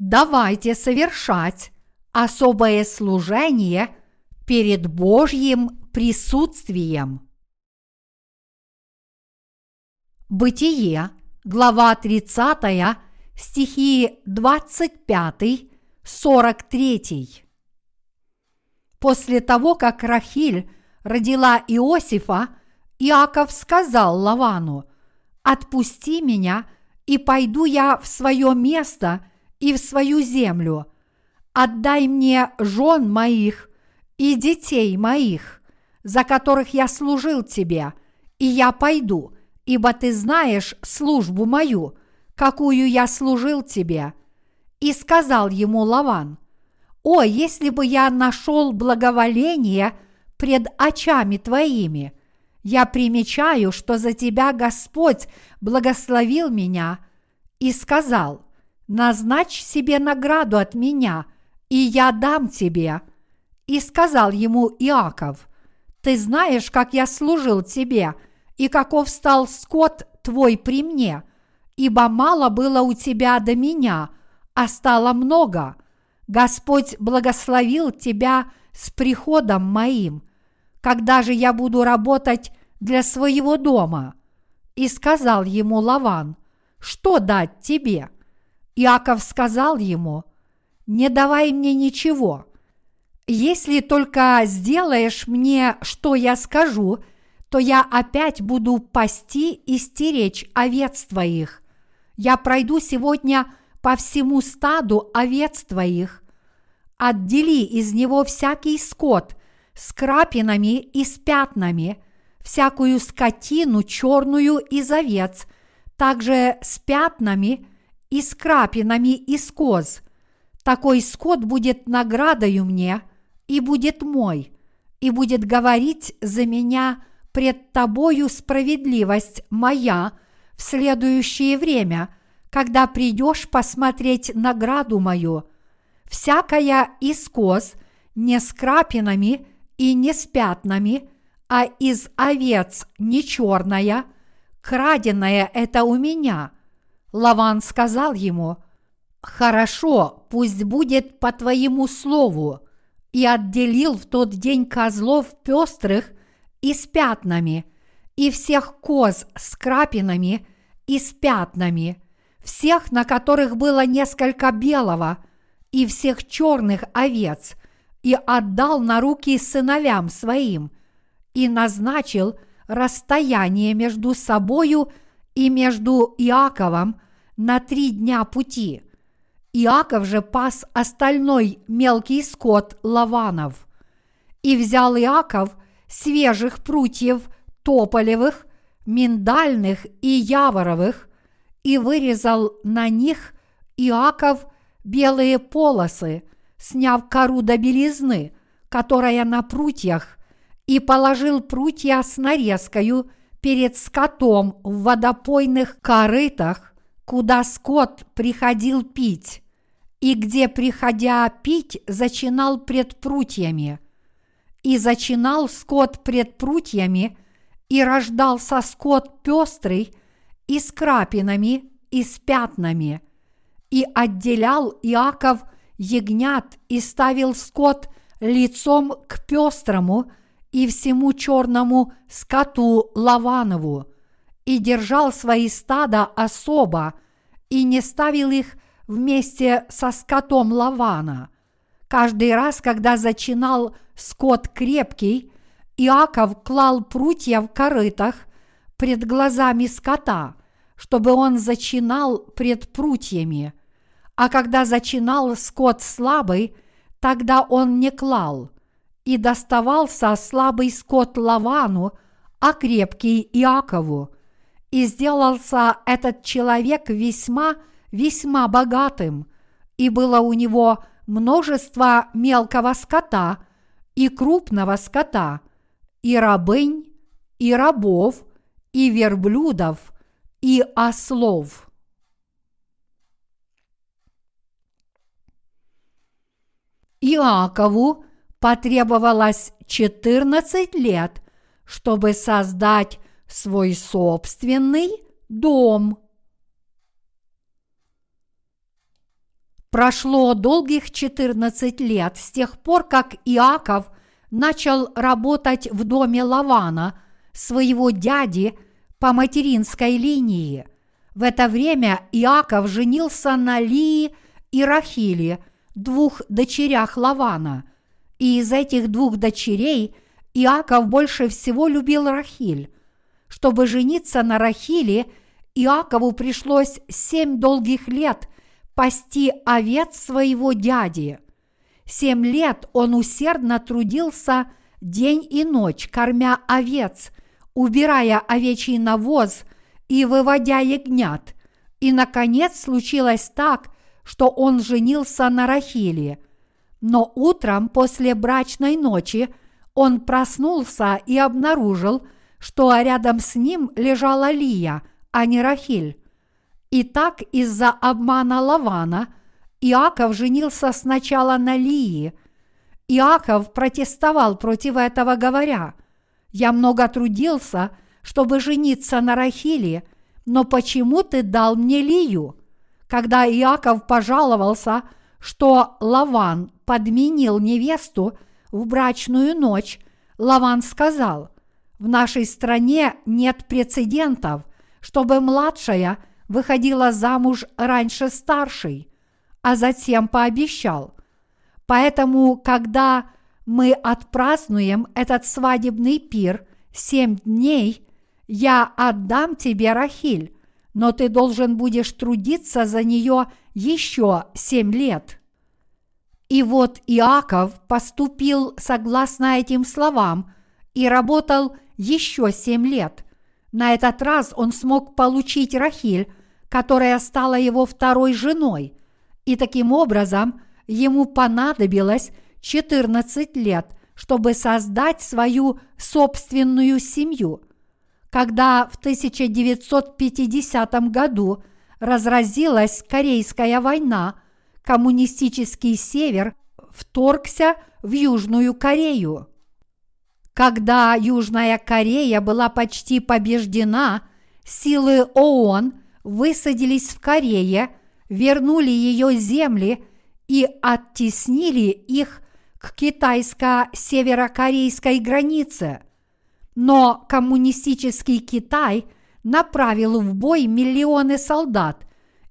давайте совершать особое служение перед Божьим присутствием. Бытие, глава 30, стихи 25-43. После того, как Рахиль родила Иосифа, Иаков сказал Лавану, «Отпусти меня, и пойду я в свое место и в свою землю. Отдай мне жен моих и детей моих, за которых я служил тебе, и я пойду, ибо ты знаешь службу мою, какую я служил тебе». И сказал ему Лаван, «О, если бы я нашел благоволение пред очами твоими! Я примечаю, что за тебя Господь благословил меня и сказал, назначь себе награду от меня, и я дам тебе. И сказал ему Иаков, ты знаешь, как я служил тебе, и каков стал скот твой при мне, ибо мало было у тебя до меня, а стало много – Господь благословил тебя с приходом моим, когда же я буду работать для своего дома. И сказал ему Лаван, что дать тебе? Иаков сказал ему, не давай мне ничего. Если только сделаешь мне, что я скажу, то я опять буду пасти и стеречь овец твоих. Я пройду сегодня по всему стаду овец твоих. Отдели из него всякий скот с крапинами и с пятнами, всякую скотину черную из овец, также с пятнами и с крапинами из коз. Такой скот будет наградою мне и будет мой, и будет говорить за меня пред тобою справедливость моя в следующее время – когда придешь посмотреть награду мою, всякая из коз не с крапинами и не с пятнами, а из овец не черная, краденая это у меня. Лаван сказал ему, «Хорошо, пусть будет по твоему слову», и отделил в тот день козлов пестрых и с пятнами, и всех коз с крапинами и с пятнами – всех, на которых было несколько белого, и всех черных овец, и отдал на руки сыновьям своим, и назначил расстояние между собою между Иаковом на три дня пути. Иаков же пас остальной мелкий скот Лаванов. И взял Иаков свежих прутьев тополевых, миндальных и яворовых, и вырезал на них Иаков белые полосы, сняв кору до белизны, которая на прутьях, и положил прутья с нарезкою перед скотом в водопойных корытах, куда скот приходил пить, и где, приходя пить, зачинал пред прутьями. И зачинал скот пред прутьями, и рождался скот пестрый и с крапинами, и с пятнами. И отделял Иаков ягнят и ставил скот лицом к пестрому и всему черному скоту Лаванову, и держал свои стада особо, и не ставил их вместе со скотом Лавана. Каждый раз, когда зачинал скот крепкий, Иаков клал прутья в корытах пред глазами скота, чтобы он зачинал пред прутьями, а когда зачинал скот слабый, тогда он не клал, и доставался слабый скот Лавану, а крепкий Иакову, и сделался этот человек весьма-весьма богатым, и было у него множество мелкого скота и крупного скота, и рабынь, и рабов, и верблюдов – и ослов. Иакову потребовалось 14 лет, чтобы создать свой собственный дом. Прошло долгих 14 лет с тех пор, как Иаков начал работать в доме Лавана, своего дяди, по материнской линии. В это время Иаков женился на Лии и Рахиле, двух дочерях Лавана. И из этих двух дочерей Иаков больше всего любил Рахиль. Чтобы жениться на Рахиле, Иакову пришлось семь долгих лет пасти овец своего дяди. Семь лет он усердно трудился день и ночь, кормя овец, убирая овечий навоз и выводя ягнят. И, наконец, случилось так, что он женился на Рахиле. Но утром после брачной ночи он проснулся и обнаружил, что рядом с ним лежала Лия, а не Рахиль. И так из-за обмана Лавана Иаков женился сначала на Лии. Иаков протестовал против этого, говоря, «Я много трудился, чтобы жениться на Рахиле, но почему ты дал мне Лию?» Когда Иаков пожаловался, что Лаван подменил невесту в брачную ночь, Лаван сказал, «В нашей стране нет прецедентов, чтобы младшая выходила замуж раньше старшей, а затем пообещал. Поэтому, когда мы отпразднуем этот свадебный пир семь дней, я отдам тебе Рахиль, но ты должен будешь трудиться за нее еще семь лет. И вот Иаков поступил согласно этим словам и работал еще семь лет. На этот раз он смог получить Рахиль, которая стала его второй женой, и таким образом ему понадобилось 14 лет, чтобы создать свою собственную семью – когда в 1950 году разразилась Корейская война, коммунистический север вторгся в Южную Корею. Когда Южная Корея была почти побеждена, силы ООН высадились в Корее, вернули ее земли и оттеснили их к китайско-северокорейской границе – но коммунистический Китай направил в бой миллионы солдат,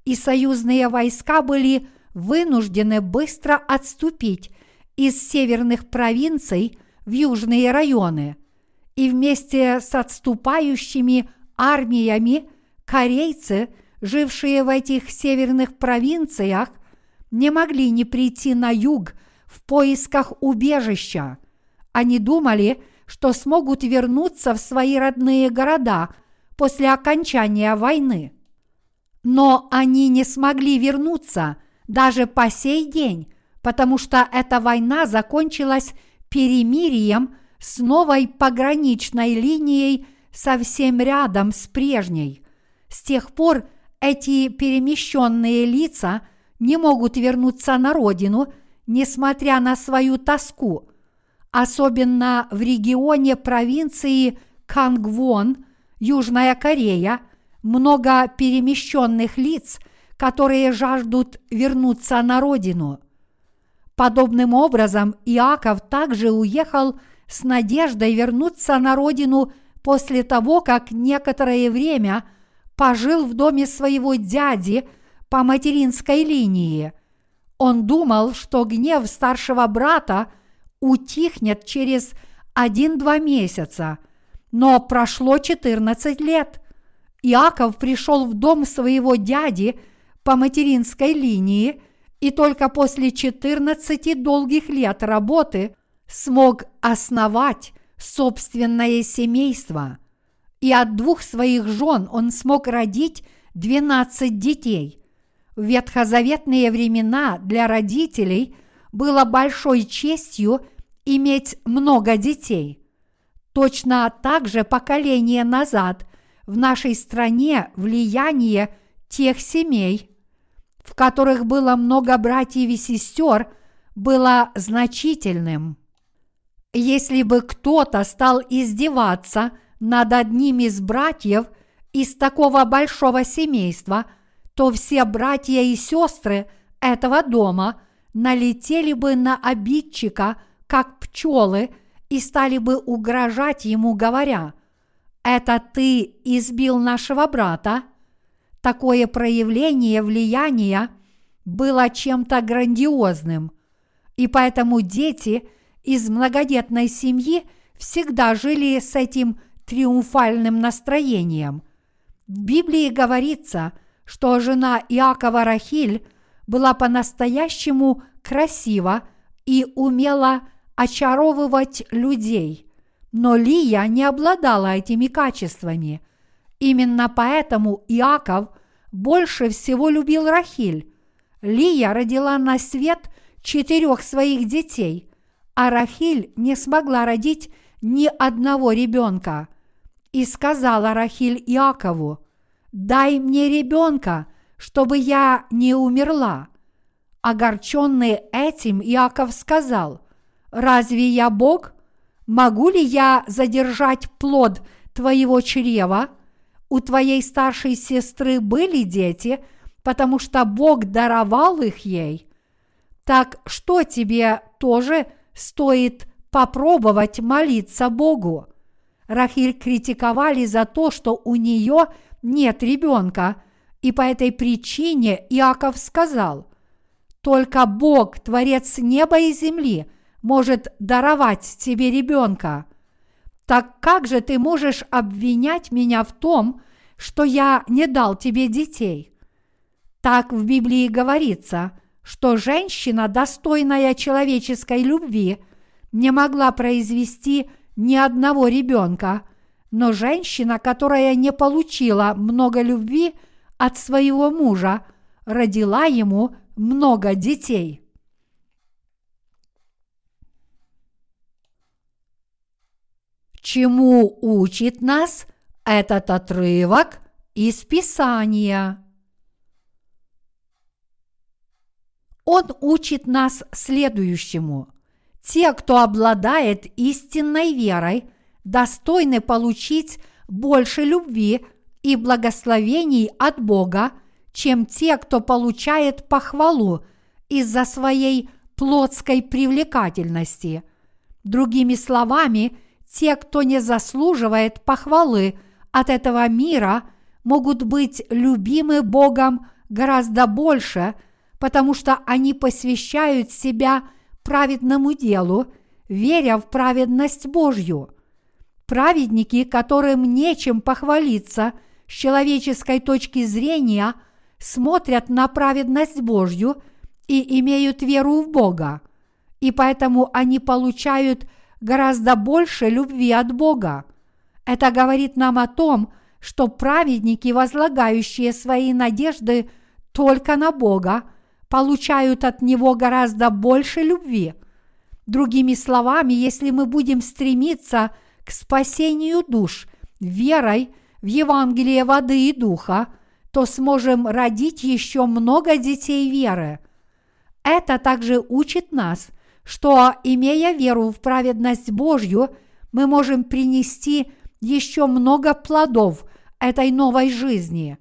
и союзные войска были вынуждены быстро отступить из северных провинций в южные районы. И вместе с отступающими армиями корейцы, жившие в этих северных провинциях, не могли не прийти на юг в поисках убежища. Они думали, что смогут вернуться в свои родные города после окончания войны. Но они не смогли вернуться даже по сей день, потому что эта война закончилась перемирием с новой пограничной линией совсем рядом с прежней. С тех пор эти перемещенные лица не могут вернуться на родину, несмотря на свою тоску, особенно в регионе провинции Кангвон, Южная Корея, много перемещенных лиц, которые жаждут вернуться на родину. Подобным образом Иаков также уехал с надеждой вернуться на родину после того, как некоторое время пожил в доме своего дяди по материнской линии. Он думал, что гнев старшего брата – утихнет через один-два месяца. Но прошло 14 лет. Иаков пришел в дом своего дяди по материнской линии и только после 14 долгих лет работы смог основать собственное семейство. И от двух своих жен он смог родить 12 детей. В ветхозаветные времена для родителей – было большой честью иметь много детей. Точно так же поколение назад в нашей стране влияние тех семей, в которых было много братьев и сестер, было значительным. Если бы кто-то стал издеваться над одним из братьев из такого большого семейства, то все братья и сестры этого дома налетели бы на обидчика, как пчелы, и стали бы угрожать ему, говоря, «Это ты избил нашего брата?» Такое проявление влияния было чем-то грандиозным, и поэтому дети из многодетной семьи всегда жили с этим триумфальным настроением. В Библии говорится, что жена Иакова Рахиль была по-настоящему красива и умела очаровывать людей. Но Лия не обладала этими качествами. Именно поэтому Иаков больше всего любил Рахиль. Лия родила на свет четырех своих детей, а Рахиль не смогла родить ни одного ребенка. И сказала Рахиль Иакову, «Дай мне ребенка, чтобы я не умерла». Огорченный этим, Иаков сказал, «Разве я Бог? Могу ли я задержать плод твоего чрева? У твоей старшей сестры были дети, потому что Бог даровал их ей. Так что тебе тоже стоит попробовать молиться Богу?» Рахиль критиковали за то, что у нее нет ребенка, и по этой причине Иаков сказал, «Только Бог, Творец неба и земли, может даровать тебе ребенка. Так как же ты можешь обвинять меня в том, что я не дал тебе детей?» Так в Библии говорится, что женщина, достойная человеческой любви, не могла произвести ни одного ребенка, но женщина, которая не получила много любви от своего мужа, родила ему много детей. Чему учит нас этот отрывок из Писания? Он учит нас следующему – те, кто обладает истинной верой, достойны получить больше любви и благословений от Бога, чем те, кто получает похвалу из-за своей плотской привлекательности. Другими словами, те, кто не заслуживает похвалы от этого мира, могут быть любимы Богом гораздо больше, потому что они посвящают себя – праведному делу, веря в праведность Божью. Праведники, которым нечем похвалиться с человеческой точки зрения, смотрят на праведность Божью и имеют веру в Бога, и поэтому они получают гораздо больше любви от Бога. Это говорит нам о том, что праведники, возлагающие свои надежды только на Бога, получают от Него гораздо больше любви. Другими словами, если мы будем стремиться к спасению душ верой в Евангелие воды и духа, то сможем родить еще много детей веры. Это также учит нас, что, имея веру в праведность Божью, мы можем принести еще много плодов этой новой жизни.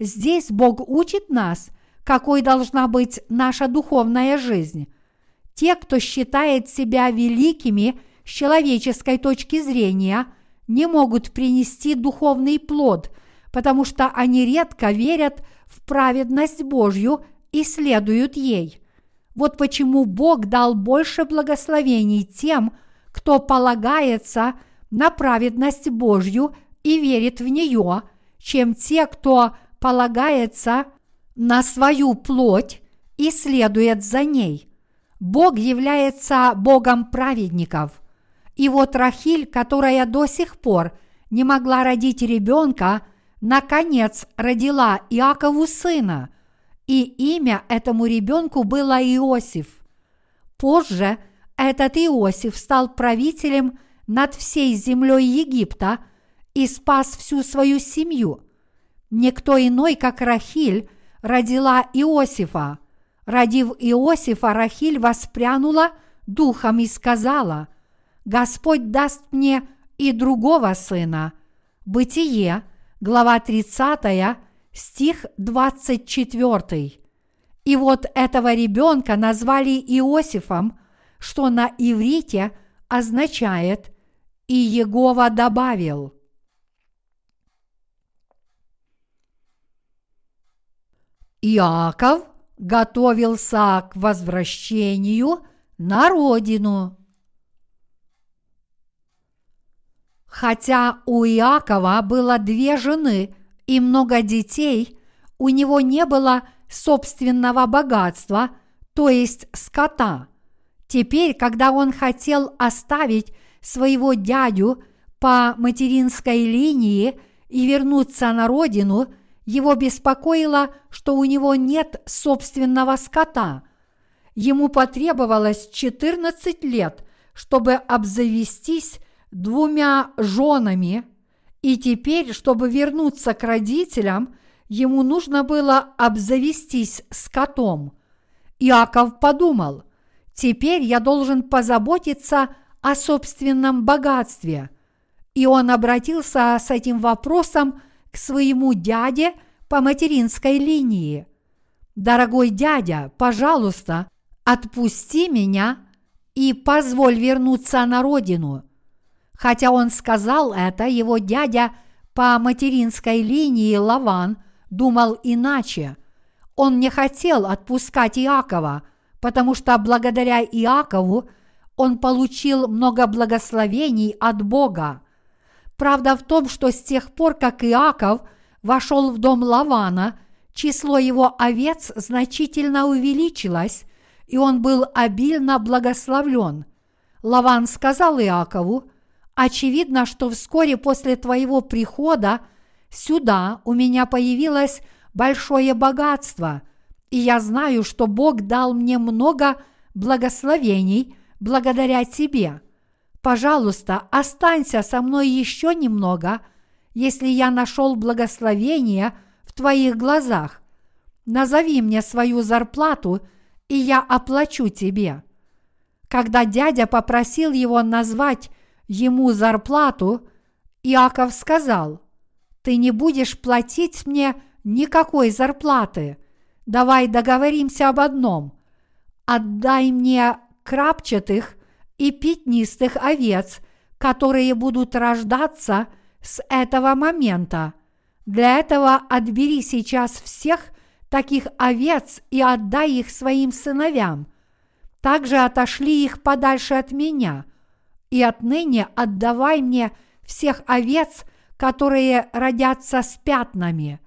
Здесь Бог учит нас, какой должна быть наша духовная жизнь. Те, кто считает себя великими с человеческой точки зрения, не могут принести духовный плод, потому что они редко верят в праведность Божью и следуют ей. Вот почему Бог дал больше благословений тем, кто полагается на праведность Божью и верит в нее, чем те, кто полагается на свою плоть и следует за ней. Бог является Богом праведников. И вот Рахиль, которая до сих пор не могла родить ребенка, наконец родила Иакову сына, и имя этому ребенку было Иосиф. Позже этот Иосиф стал правителем над всей землей Египта и спас всю свою семью. Никто иной, как Рахиль, родила Иосифа. Родив Иосифа, Рахиль воспрянула духом и сказала, «Господь даст мне и другого сына». Бытие, глава 30, стих 24. И вот этого ребенка назвали Иосифом, что на иврите означает «и Егова добавил». Иаков готовился к возвращению на родину. Хотя у Иакова было две жены и много детей, у него не было собственного богатства, то есть скота. Теперь, когда он хотел оставить своего дядю по материнской линии и вернуться на родину, его беспокоило, что у него нет собственного скота. Ему потребовалось 14 лет, чтобы обзавестись двумя женами, и теперь, чтобы вернуться к родителям, ему нужно было обзавестись скотом. Иаков подумал, теперь я должен позаботиться о собственном богатстве. И он обратился с этим вопросом к своему дяде по материнской линии. «Дорогой дядя, пожалуйста, отпусти меня и позволь вернуться на родину». Хотя он сказал это, его дядя по материнской линии Лаван думал иначе. Он не хотел отпускать Иакова, потому что благодаря Иакову он получил много благословений от Бога. Правда в том, что с тех пор, как Иаков вошел в дом Лавана, число его овец значительно увеличилось, и он был обильно благословлен. Лаван сказал Иакову, Очевидно, что вскоре после твоего прихода сюда у меня появилось большое богатство, и я знаю, что Бог дал мне много благословений благодаря тебе. Пожалуйста, останься со мной еще немного, если я нашел благословение в твоих глазах. Назови мне свою зарплату, и я оплачу тебе. Когда дядя попросил его назвать ему зарплату, Иаков сказал, «Ты не будешь платить мне никакой зарплаты. Давай договоримся об одном. Отдай мне крапчатых и пятнистых овец, которые будут рождаться с этого момента. Для этого отбери сейчас всех таких овец и отдай их своим сыновьям. Также отошли их подальше от меня – и отныне отдавай мне всех овец, которые родятся с пятнами.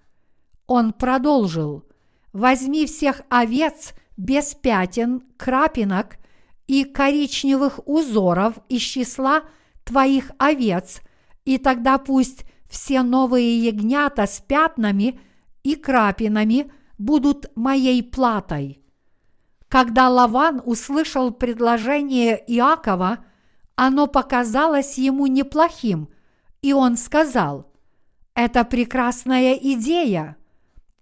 Он продолжил, возьми всех овец без пятен, крапинок и коричневых узоров из числа твоих овец, и тогда пусть все новые ягнята с пятнами и крапинами будут моей платой. Когда Лаван услышал предложение Иакова – оно показалось ему неплохим, и он сказал, «Это прекрасная идея».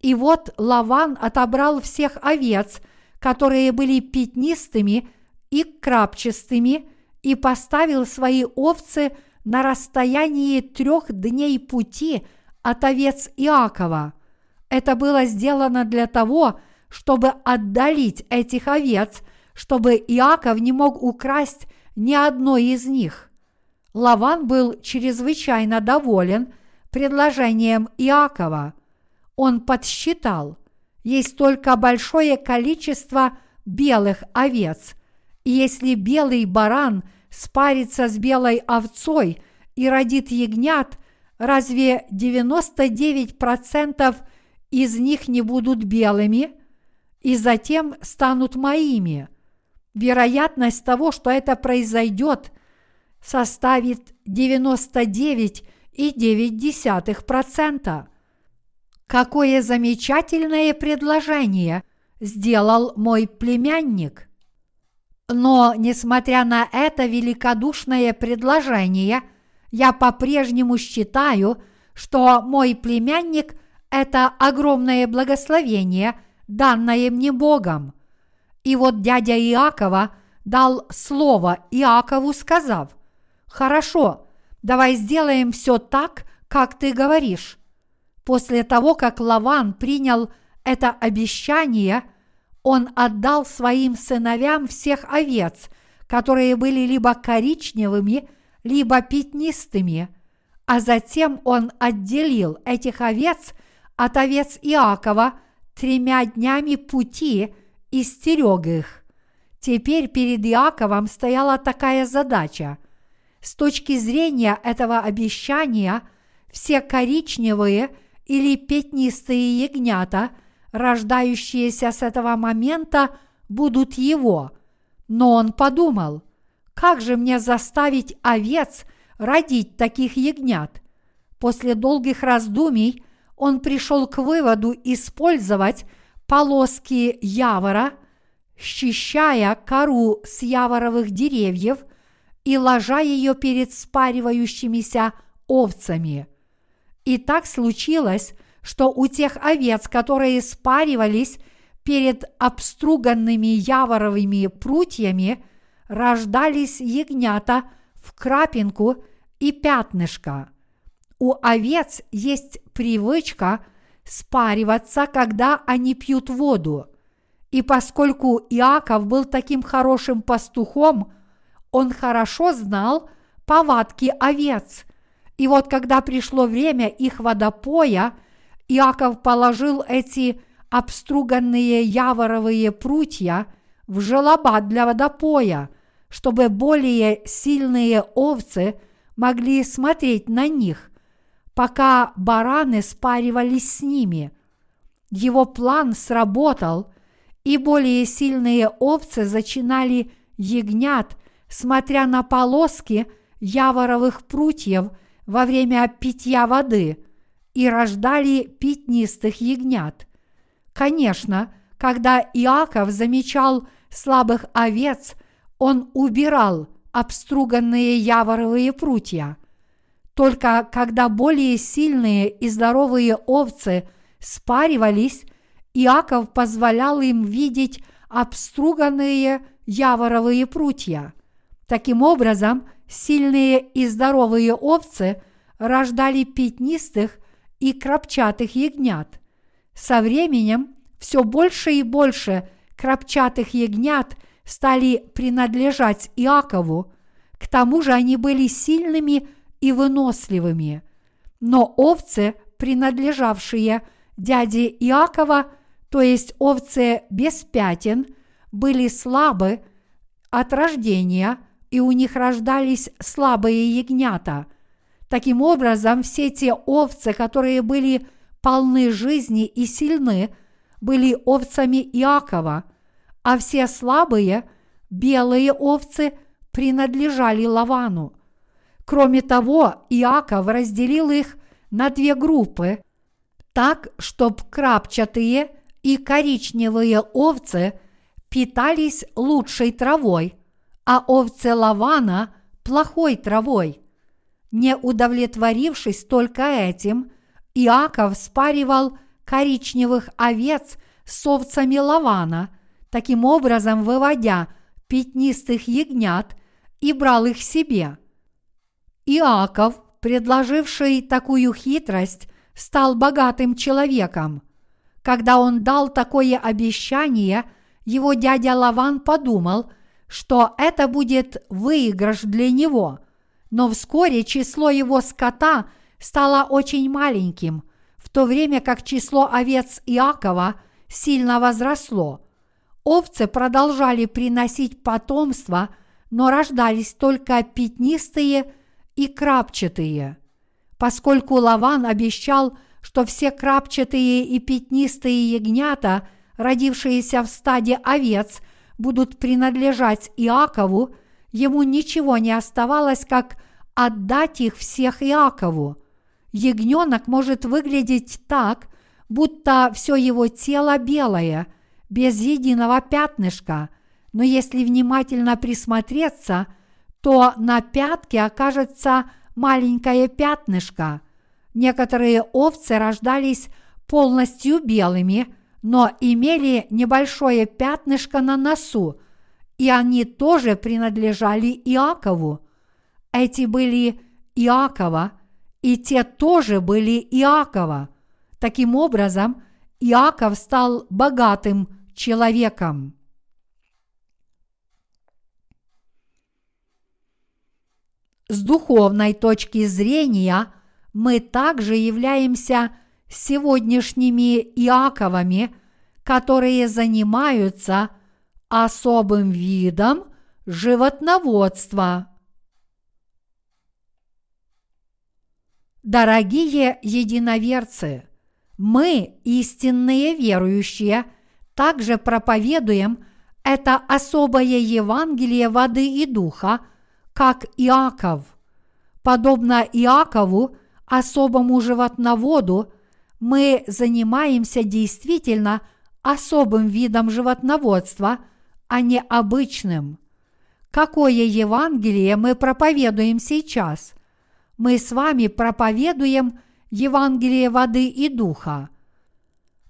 И вот Лаван отобрал всех овец, которые были пятнистыми и крапчатыми, и поставил свои овцы на расстоянии трех дней пути от овец Иакова. Это было сделано для того, чтобы отдалить этих овец, чтобы Иаков не мог украсть ни одной из них. Лаван был чрезвычайно доволен предложением Иакова. Он подсчитал, есть только большое количество белых овец, и если белый баран спарится с белой овцой и родит ягнят, разве 99% из них не будут белыми и затем станут моими – вероятность того, что это произойдет, составит 99,9%. Какое замечательное предложение сделал мой племянник! Но, несмотря на это великодушное предложение, я по-прежнему считаю, что мой племянник – это огромное благословение, данное мне Богом – и вот дядя Иакова дал слово Иакову, сказав, «Хорошо, давай сделаем все так, как ты говоришь». После того, как Лаван принял это обещание, он отдал своим сыновьям всех овец, которые были либо коричневыми, либо пятнистыми, а затем он отделил этих овец от овец Иакова тремя днями пути и стерег их. Теперь перед Иаковом стояла такая задача. С точки зрения этого обещания, все коричневые или пятнистые ягнята, рождающиеся с этого момента, будут его. Но он подумал, как же мне заставить овец родить таких ягнят? После долгих раздумий он пришел к выводу использовать полоски явора, счищая кору с яворовых деревьев и ложа ее перед спаривающимися овцами. И так случилось, что у тех овец, которые спаривались перед обструганными яворовыми прутьями, рождались ягнята в крапинку и пятнышко. У овец есть привычка спариваться, когда они пьют воду. И поскольку Иаков был таким хорошим пастухом, он хорошо знал повадки овец. И вот когда пришло время их водопоя, Иаков положил эти обструганные яворовые прутья в желоба для водопоя, чтобы более сильные овцы могли смотреть на них, пока бараны спаривались с ними. Его план сработал, и более сильные овцы зачинали ягнят, смотря на полоски яворовых прутьев во время питья воды – и рождали пятнистых ягнят. Конечно, когда Иаков замечал слабых овец, он убирал обструганные яворовые прутья. Только когда более сильные и здоровые овцы спаривались, Иаков позволял им видеть обструганные яворовые прутья. Таким образом, сильные и здоровые овцы рождали пятнистых и крапчатых ягнят. Со временем все больше и больше крапчатых ягнят стали принадлежать Иакову, к тому же они были сильными и выносливыми. Но овцы, принадлежавшие дяде Иакова, то есть овцы без пятен, были слабы от рождения, и у них рождались слабые ягнята – Таким образом, все те овцы, которые были полны жизни и сильны, были овцами Иакова, а все слабые, белые овцы принадлежали Лавану. Кроме того, Иаков разделил их на две группы, так, чтобы крапчатые и коричневые овцы питались лучшей травой, а овцы Лавана – плохой травой – не удовлетворившись только этим, Иаков спаривал коричневых овец с овцами Лавана, таким образом выводя пятнистых ягнят и брал их себе. Иаков, предложивший такую хитрость, стал богатым человеком. Когда он дал такое обещание, его дядя Лаван подумал, что это будет выигрыш для него – но вскоре число его скота стало очень маленьким, в то время как число овец Иакова сильно возросло. Овцы продолжали приносить потомство, но рождались только пятнистые и крапчатые. Поскольку Лаван обещал, что все крапчатые и пятнистые ягнята, родившиеся в стаде овец, будут принадлежать Иакову, ему ничего не оставалось, как отдать их всех Иакову. Ягненок может выглядеть так, будто все его тело белое, без единого пятнышка, но если внимательно присмотреться, то на пятке окажется маленькое пятнышко. Некоторые овцы рождались полностью белыми, но имели небольшое пятнышко на носу, и они тоже принадлежали Иакову. Эти были Иакова, и те тоже были Иакова. Таким образом, Иаков стал богатым человеком. С духовной точки зрения мы также являемся сегодняшними Иаковами, которые занимаются особым видом животноводства. Дорогие единоверцы, мы, истинные верующие, также проповедуем это особое Евангелие воды и духа, как Иаков. Подобно Иакову, особому животноводу, мы занимаемся действительно особым видом животноводства, а не обычным. Какое Евангелие мы проповедуем сейчас? Мы с вами проповедуем Евангелие воды и духа.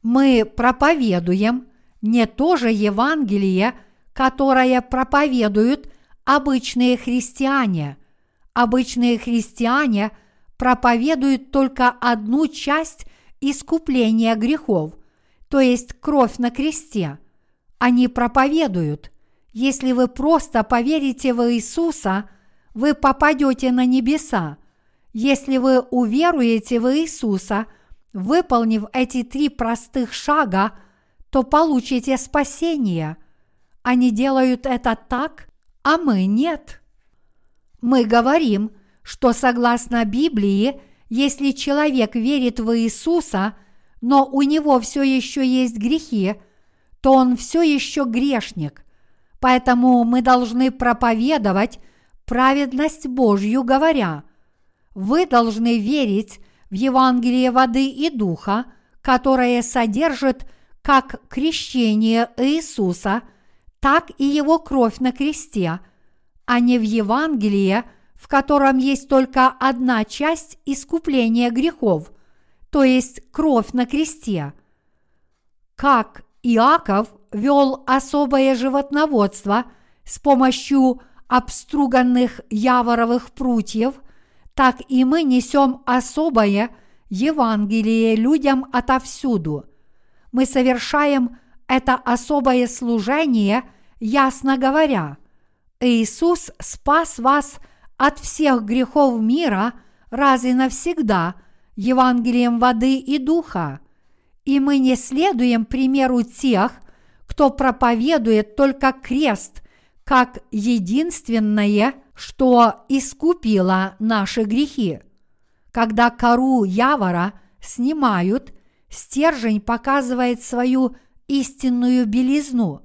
Мы проповедуем не то же Евангелие, которое проповедуют обычные христиане. Обычные христиане проповедуют только одну часть искупления грехов, то есть кровь на кресте. Они проповедуют, если вы просто поверите в Иисуса, вы попадете на небеса. Если вы уверуете в Иисуса, выполнив эти три простых шага, то получите спасение. Они делают это так, а мы нет. Мы говорим, что согласно Библии, если человек верит в Иисуса, но у него все еще есть грехи, то он все еще грешник. Поэтому мы должны проповедовать праведность Божью, говоря, вы должны верить в Евангелие воды и духа, которое содержит как крещение Иисуса – так и его кровь на кресте, а не в Евангелие, в котором есть только одна часть искупления грехов, то есть кровь на кресте. Как Иаков вел особое животноводство с помощью обструганных яворовых прутьев, так и мы несем особое Евангелие людям отовсюду. Мы совершаем это особое служение – ясно говоря, Иисус спас вас от всех грехов мира раз и навсегда Евангелием воды и духа, и мы не следуем примеру тех, кто проповедует только крест как единственное, что искупило наши грехи. Когда кору явора снимают, стержень показывает свою истинную белизну,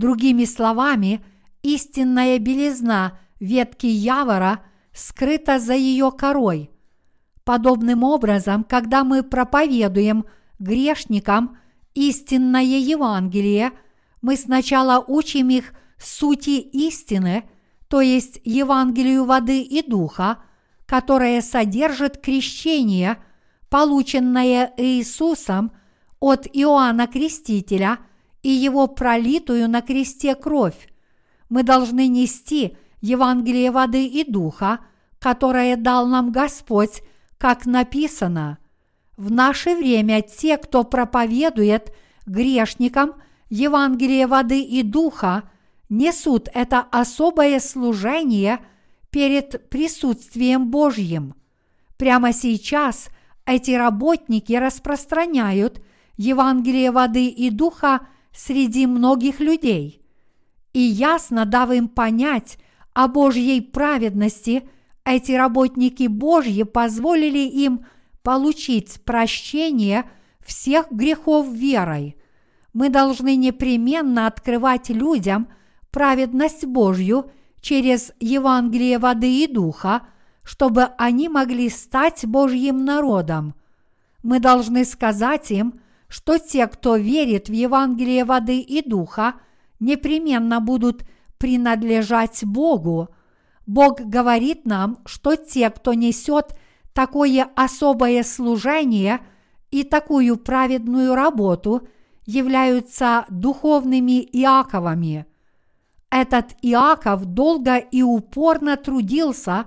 Другими словами, истинная белизна ветки явора скрыта за ее корой. Подобным образом, когда мы проповедуем грешникам истинное Евангелие, мы сначала учим их сути истины, то есть Евангелию воды и духа, которое содержит крещение, полученное Иисусом от Иоанна Крестителя – и его пролитую на кресте кровь. Мы должны нести Евангелие воды и духа, которое дал нам Господь, как написано. В наше время те, кто проповедует грешникам Евангелие воды и духа, несут это особое служение перед присутствием Божьим. Прямо сейчас эти работники распространяют Евангелие воды и духа среди многих людей. И ясно дав им понять о Божьей праведности, эти работники Божьи позволили им получить прощение всех грехов верой. Мы должны непременно открывать людям праведность Божью через Евангелие воды и духа, чтобы они могли стать Божьим народом. Мы должны сказать им, что те, кто верит в Евангелие воды и духа, непременно будут принадлежать Богу. Бог говорит нам, что те, кто несет такое особое служение и такую праведную работу, являются духовными Иаковами. Этот Иаков долго и упорно трудился,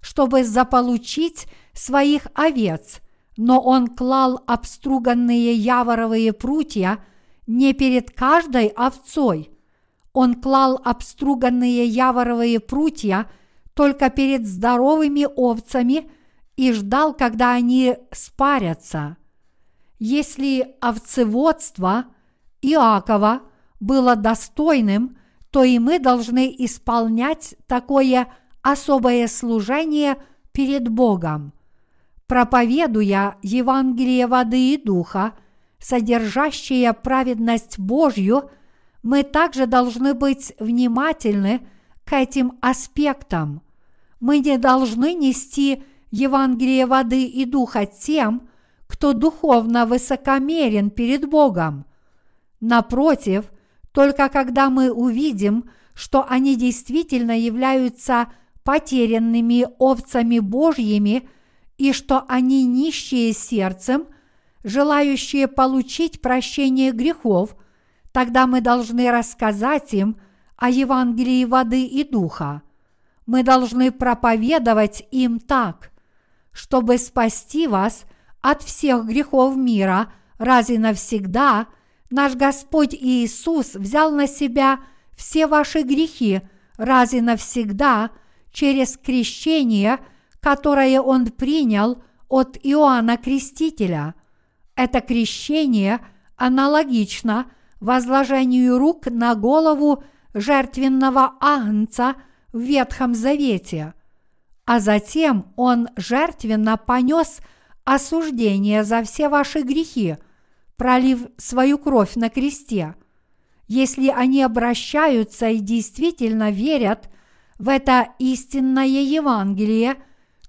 чтобы заполучить своих овец – но он клал обструганные яворовые прутья не перед каждой овцой. Он клал обструганные яворовые прутья только перед здоровыми овцами и ждал, когда они спарятся. Если овцеводство Иакова было достойным, то и мы должны исполнять такое особое служение перед Богом. Проповедуя Евангелие воды и духа, содержащее праведность Божью, мы также должны быть внимательны к этим аспектам. Мы не должны нести Евангелие воды и духа тем, кто духовно высокомерен перед Богом. Напротив, только когда мы увидим, что они действительно являются потерянными овцами Божьими и что они нищие сердцем, желающие получить прощение грехов, тогда мы должны рассказать им о Евангелии воды и духа. Мы должны проповедовать им так, чтобы спасти вас от всех грехов мира раз и навсегда, наш Господь Иисус взял на себя все ваши грехи раз и навсегда через крещение, которое Он принял от Иоанна Крестителя. Это крещение аналогично возложению рук на голову жертвенного агнца в Ветхом Завете, а затем Он жертвенно понес – осуждение за все ваши грехи, пролив свою кровь на кресте. Если они обращаются и действительно верят в это истинное Евангелие,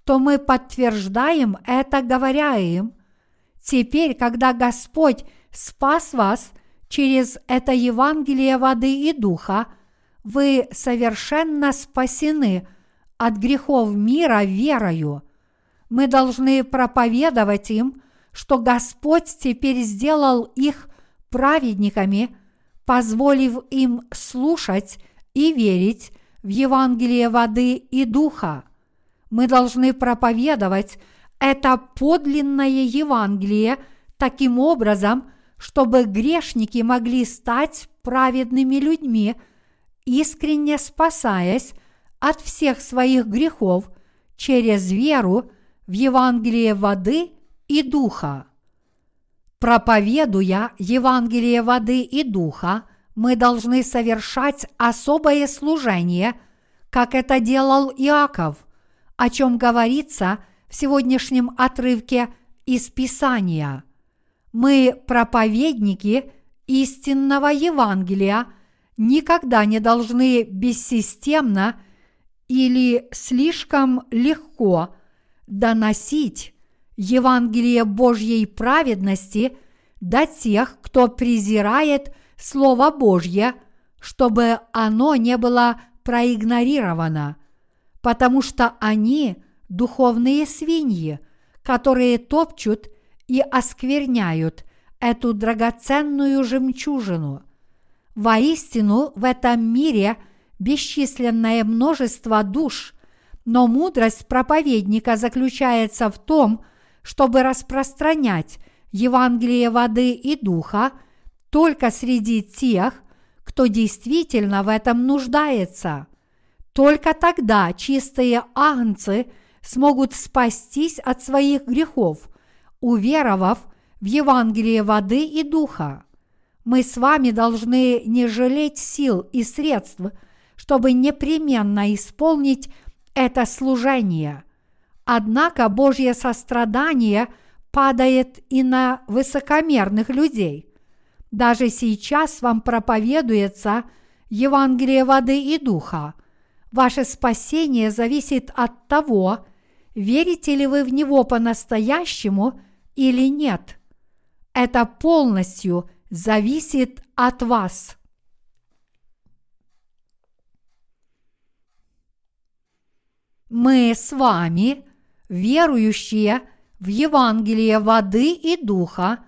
то мы подтверждаем это, говоря им, теперь, когда Господь спас вас через это Евангелие воды и духа, вы совершенно спасены от грехов мира верою – мы должны проповедовать им, что Господь теперь сделал их праведниками, позволив им слушать и верить в Евангелие воды и духа. Мы должны проповедовать это подлинное Евангелие таким образом, чтобы грешники могли стать праведными людьми, искренне спасаясь от всех своих грехов через веру в Евангелие воды и духа. Проповедуя Евангелие воды и духа, мы должны совершать особое служение, как это делал Иаков, о чем говорится в сегодняшнем отрывке из Писания. Мы, проповедники истинного Евангелия, никогда не должны бессистемно или слишком легко – доносить Евангелие Божьей праведности до тех, кто презирает Слово Божье, чтобы оно не было проигнорировано, потому что они – духовные свиньи, которые топчут и оскверняют эту драгоценную жемчужину. Воистину в этом мире бесчисленное множество душ, но мудрость проповедника заключается в том, чтобы распространять Евангелие воды и духа только среди тех, кто действительно в этом нуждается. Только тогда чистые агнцы смогут спастись от своих грехов, уверовав в Евангелие воды и духа. Мы с вами должны не жалеть сил и средств, чтобы непременно исполнить это служение. Однако Божье сострадание падает и на высокомерных людей. Даже сейчас вам проповедуется Евангелие воды и духа. Ваше спасение зависит от того, верите ли вы в него по-настоящему или нет. Это полностью зависит от вас. мы с вами, верующие в Евангелие воды и духа,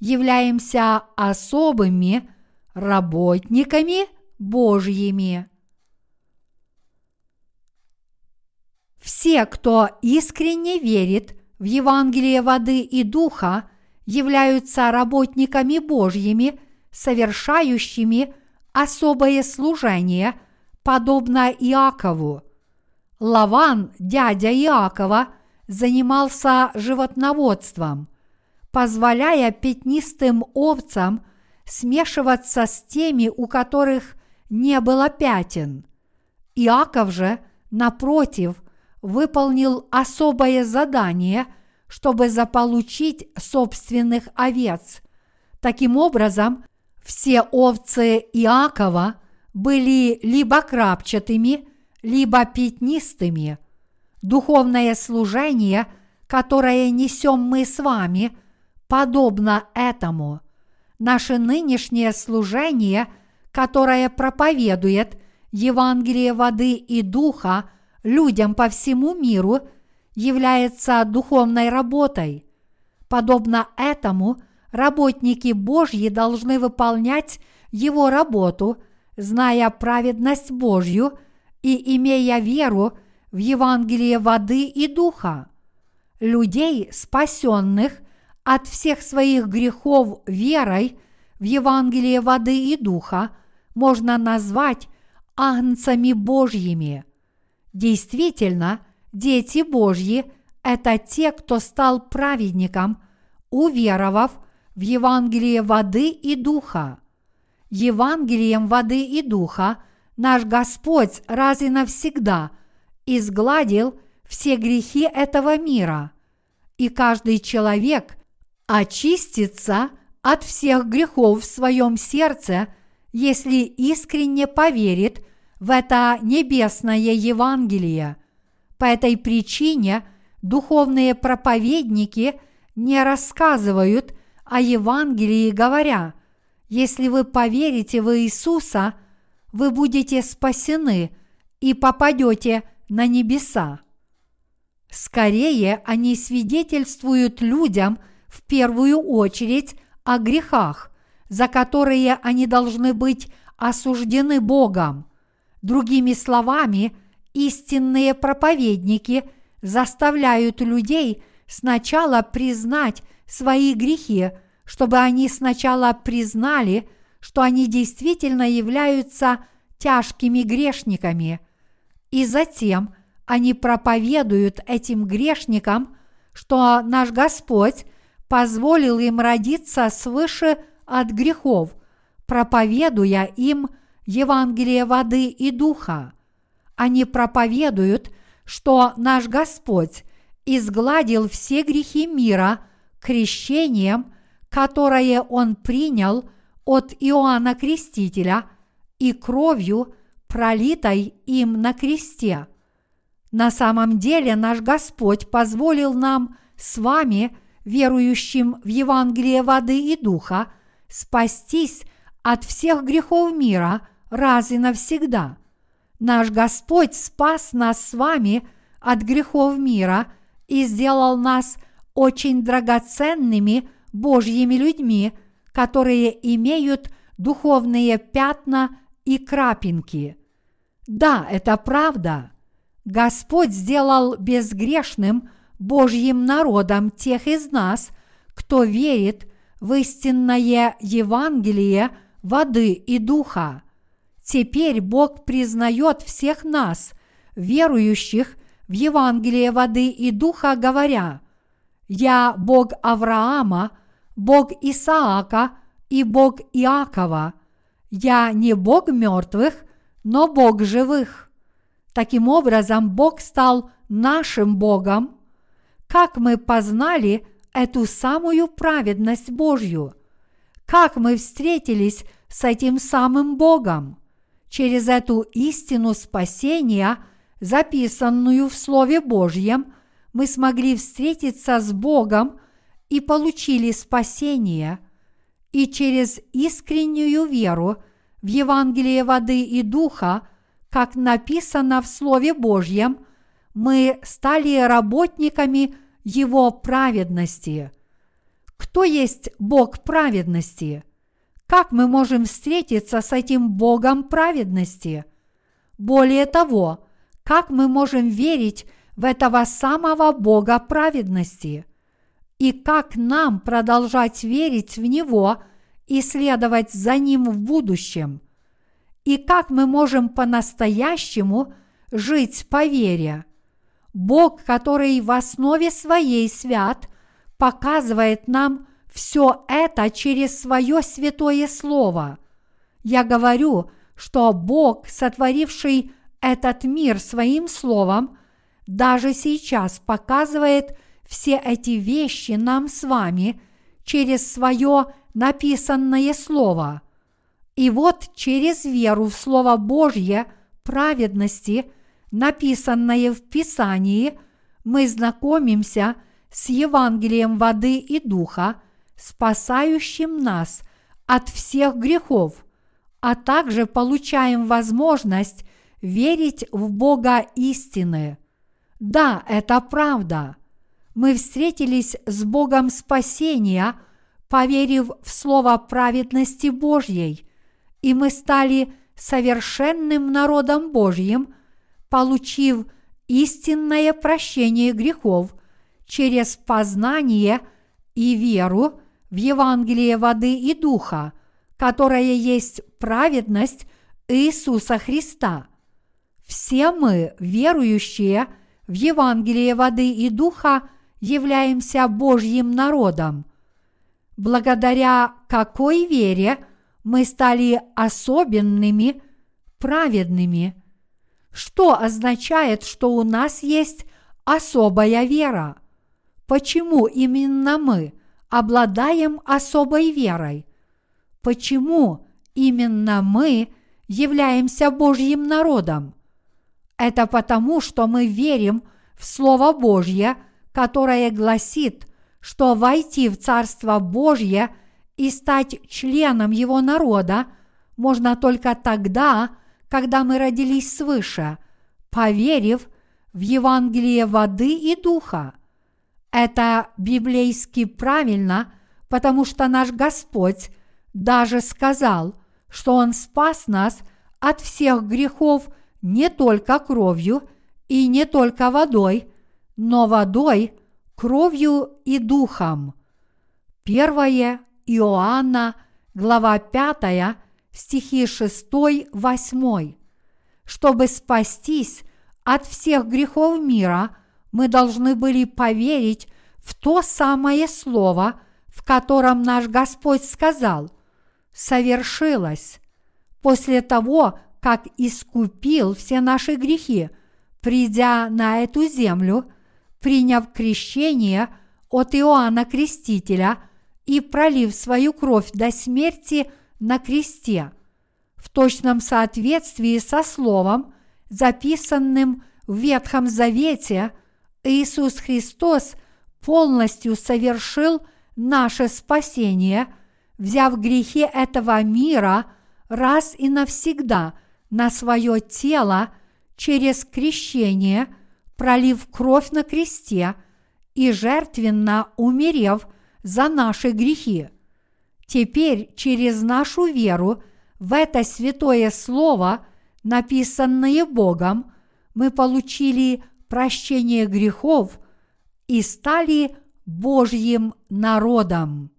являемся особыми работниками Божьими. Все, кто искренне верит в Евангелие воды и духа, являются работниками Божьими совершающими особое служение, подобно Иакову. Лаван, дядя Иакова, занимался животноводством, позволяя пятнистым овцам смешиваться с теми, у которых не было пятен. Иаков же, напротив, выполнил особое задание, чтобы заполучить собственных овец. Таким образом, все овцы Иакова были либо крапчатыми, либо пятнистыми. Духовное служение, которое несем мы с вами, подобно этому. Наше нынешнее служение, которое проповедует Евангелие воды и духа людям по всему миру, является духовной работой. Подобно этому – работники Божьи должны выполнять его работу, зная праведность Божью и имея веру в Евангелие воды и духа. Людей, спасенных от всех своих грехов верой в Евангелие воды и духа, можно назвать агнцами Божьими. Действительно, дети Божьи – это те, кто стал праведником, уверовав – в Евангелие воды и духа. Евангелием воды и духа наш Господь раз и навсегда изгладил все грехи этого мира, и каждый человек очистится от всех грехов в своем сердце, если искренне поверит в это небесное Евангелие. По этой причине духовные проповедники не рассказывают о Евангелии, говоря, если вы поверите в Иисуса, вы будете спасены и попадете на небеса. Скорее они свидетельствуют людям в первую очередь о грехах, за которые они должны быть осуждены Богом. Другими словами, истинные проповедники заставляют людей сначала признать свои грехи, чтобы они сначала признали, что они действительно являются тяжкими грешниками, и затем они проповедуют этим грешникам, что наш Господь позволил им родиться свыше от грехов, проповедуя им Евангелие воды и духа. Они проповедуют, что наш Господь изгладил все грехи мира – крещением, которое он принял от Иоанна Крестителя и кровью, пролитой им на кресте. На самом деле наш Господь позволил нам с вами, верующим в Евангелие воды и духа, спастись от всех грехов мира раз и навсегда. Наш Господь спас нас с вами от грехов мира и сделал нас – очень драгоценными Божьими людьми, которые имеют духовные пятна и крапинки. Да, это правда. Господь сделал безгрешным Божьим народом тех из нас, кто верит в истинное Евангелие воды и духа. Теперь Бог признает всех нас, верующих в Евангелие воды и духа, говоря – я Бог Авраама, Бог Исаака и Бог Иакова. Я не Бог мертвых, но Бог живых. Таким образом, Бог стал нашим Богом. Как мы познали эту самую праведность Божью? Как мы встретились с этим самым Богом? Через эту истину спасения, записанную в Слове Божьем – мы смогли встретиться с Богом и получили спасение, и через искреннюю веру в Евангелие воды и духа, как написано в Слове Божьем, мы стали работниками Его праведности. Кто есть Бог праведности? Как мы можем встретиться с этим Богом праведности? Более того, как мы можем верить в этого самого Бога праведности. И как нам продолжать верить в Него и следовать за Ним в будущем? И как мы можем по-настоящему жить по вере? Бог, который в основе своей свят, показывает нам все это через свое святое Слово. Я говорю, что Бог, сотворивший этот мир своим Словом, даже сейчас показывает все эти вещи нам с вами через свое написанное Слово. И вот через веру в Слово Божье праведности, написанное в Писании, мы знакомимся с Евангелием воды и духа, спасающим нас от всех грехов, а также получаем возможность верить в Бога истины. Да, это правда. Мы встретились с Богом спасения, поверив в Слово праведности Божьей, и мы стали совершенным народом Божьим, получив истинное прощение грехов через познание и веру в Евангелие воды и духа, которое есть праведность Иисуса Христа. Все мы, верующие в Евангелие воды и духа, являемся Божьим народом. Благодаря какой вере мы стали особенными, праведными? Что означает, что у нас есть особая вера? Почему именно мы обладаем особой верой? Почему именно мы являемся Божьим народом? Это потому, что мы верим в Слово Божье, которое гласит, что войти в Царство Божье и стать членом Его народа можно только тогда, когда мы родились свыше, поверив в Евангелие воды и духа. Это библейски правильно, потому что наш Господь даже сказал, что Он спас нас от всех грехов – не только кровью и не только водой, но водой, кровью и духом. Первое Иоанна, глава 5, стихи 6-8. Чтобы спастись от всех грехов мира, мы должны были поверить в то самое слово, в котором наш Господь сказал «совершилось». После того, как искупил все наши грехи, придя на эту землю, приняв крещение от Иоанна Крестителя и пролив свою кровь до смерти на кресте, в точном соответствии со словом, записанным в Ветхом Завете, Иисус Христос полностью совершил наше спасение, взяв грехи этого мира раз и навсегда – на свое тело через крещение, пролив кровь на кресте и жертвенно умерев за наши грехи. Теперь через нашу веру в это святое Слово, написанное Богом, мы получили прощение грехов и стали Божьим народом.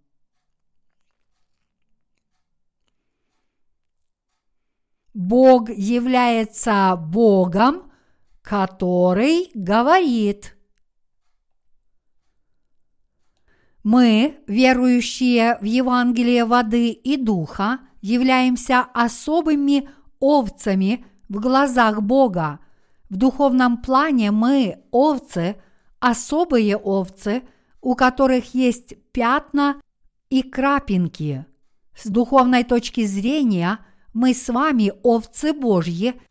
Бог является Богом, который говорит. Мы, верующие в Евангелие воды и духа, являемся особыми овцами в глазах Бога. В духовном плане мы овцы, особые овцы, у которых есть пятна и крапинки. С духовной точки зрения – мы с вами овцы Божьи,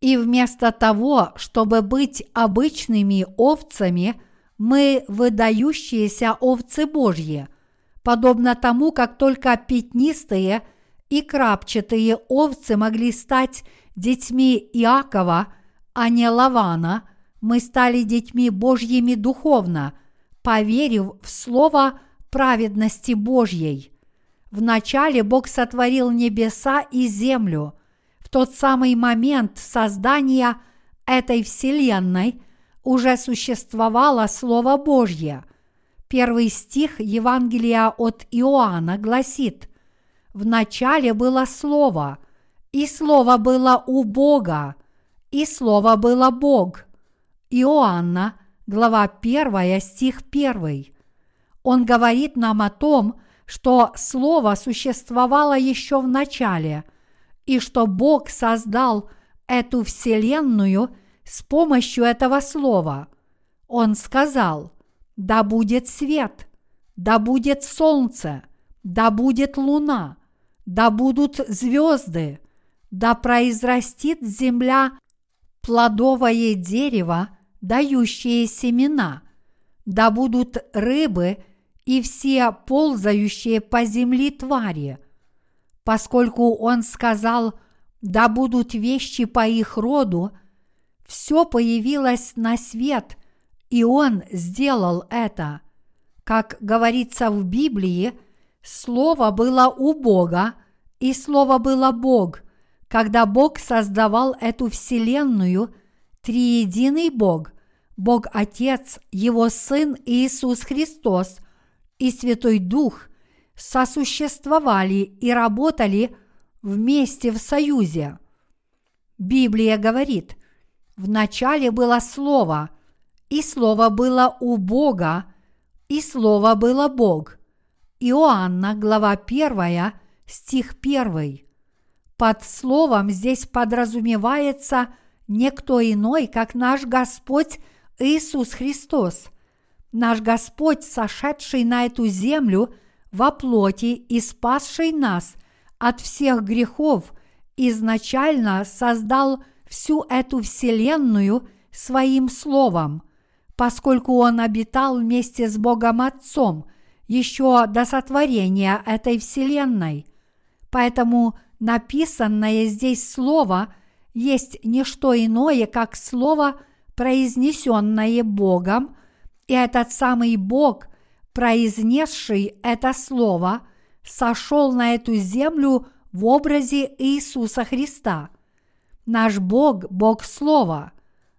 и вместо того, чтобы быть обычными овцами, мы выдающиеся овцы Божьи, подобно тому, как только пятнистые и крапчатые овцы могли стать детьми Иакова, а не Лавана, мы стали детьми Божьими духовно, поверив в слово праведности Божьей. Вначале Бог сотворил небеса и землю. В тот самый момент создания этой вселенной уже существовало Слово Божье. Первый стих Евангелия от Иоанна гласит в начале было Слово, и Слово было у Бога, и Слово было Бог. Иоанна, глава 1, стих 1. Он говорит нам о том, что Слово существовало еще в начале, и что Бог создал эту Вселенную с помощью этого Слова. Он сказал, да будет свет, да будет солнце, да будет луна, да будут звезды, да произрастит земля плодовое дерево, дающее семена, да будут рыбы и все ползающие по земле твари. Поскольку он сказал, да будут вещи по их роду, все появилось на свет, и он сделал это. Как говорится в Библии, Слово было у Бога, и Слово было Бог. Когда Бог создавал эту вселенную, триединый Бог, Бог Отец, Его Сын Иисус Христос и Святой Дух сосуществовали и работали вместе в союзе. Библия говорит, в начале было Слово, и Слово было у Бога, и Слово было Бог. Иоанна, глава 1, стих 1. Под словом здесь подразумевается никто иной, как наш Господь Иисус Христос. Наш Господь, сошедший на эту землю во плоти и спасший нас от всех грехов, изначально создал всю эту вселенную своим словом, поскольку Он обитал вместе с Богом Отцом еще до сотворения этой вселенной. Поэтому написанное здесь слово есть не что иное, как слово, произнесенное Богом, и этот самый Бог, произнесший это слово, сошел на эту землю в образе Иисуса Христа. Наш Бог – Бог Слова.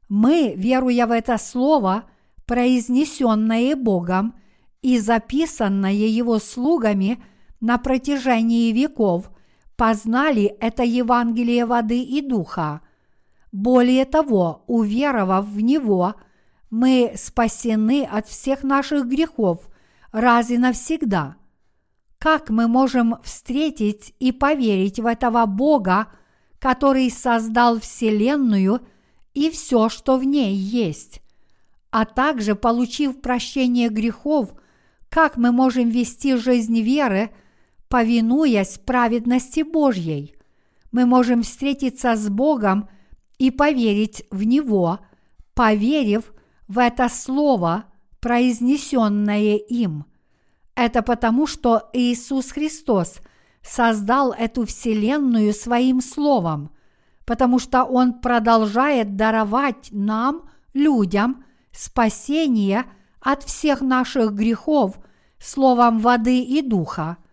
Мы, веруя в это Слово, произнесенное Богом и записанное Его слугами на протяжении веков, познали это Евангелие воды и духа. Более того, уверовав в него, мы спасены от всех наших грехов раз и навсегда. Как мы можем встретить и поверить в этого Бога, который создал Вселенную и все, что в ней есть? А также, получив прощение грехов, как мы можем вести жизнь веры – повинуясь праведности Божьей. Мы можем встретиться с Богом и поверить в Него, поверив в это Слово, произнесенное им. Это потому, что Иисус Христос создал эту Вселенную своим Словом, потому что Он продолжает даровать нам, людям, спасение от всех наших грехов Словом воды и духа –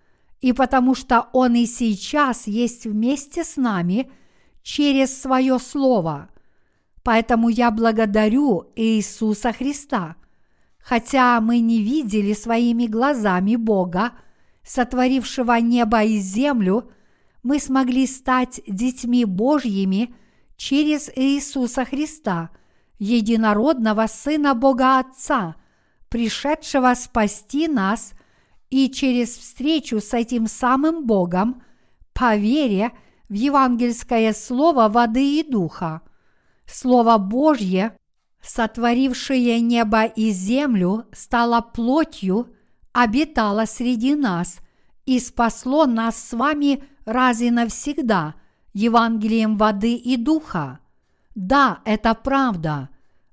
и потому что Он и сейчас есть вместе с нами через свое Слово. Поэтому я благодарю Иисуса Христа. Хотя мы не видели своими глазами Бога, сотворившего небо и землю, мы смогли стать детьми Божьими через Иисуса Христа, единородного Сына Бога Отца, пришедшего спасти нас – и через встречу с этим самым Богом, по вере в евангельское слово воды и духа. Слово Божье, сотворившее небо и землю, стало плотью, обитало среди нас и спасло нас с вами раз и навсегда Евангелием воды и духа. Да, это правда.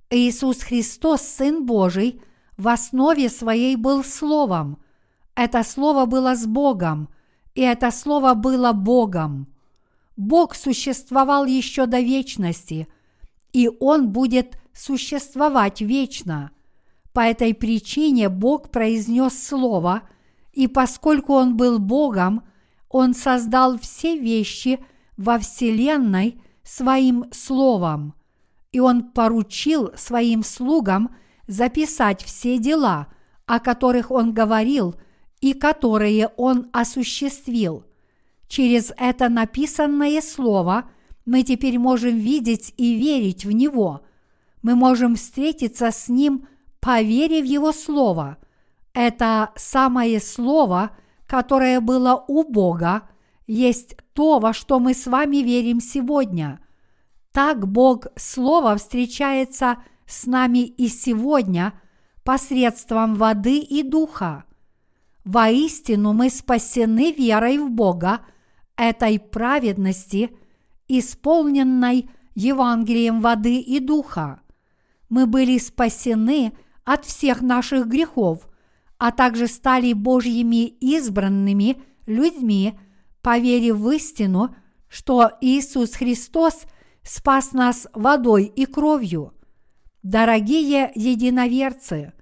Иисус Христос, Сын Божий, в основе своей был Словом – это слово было с Богом, и это слово было Богом. Бог существовал еще до вечности, и Он будет существовать вечно. По этой причине Бог произнес слово, и поскольку Он был Богом, Он создал все вещи во Вселенной своим словом, и Он поручил своим слугам записать все дела, о которых Он говорил – и которые он осуществил. Через это написанное слово мы теперь можем видеть и верить в него. Мы можем встретиться с ним по вере в его слово. Это самое слово, которое было у Бога, есть то, во что мы с вами верим сегодня. Так Бог Слово встречается с нами и сегодня посредством воды и духа. Воистину мы спасены верой в Бога, этой праведности, исполненной Евангелием воды и духа. Мы были спасены от всех наших грехов, а также стали Божьими избранными людьми, поверив в истину, что Иисус Христос спас нас водой и кровью. Дорогие единоверцы,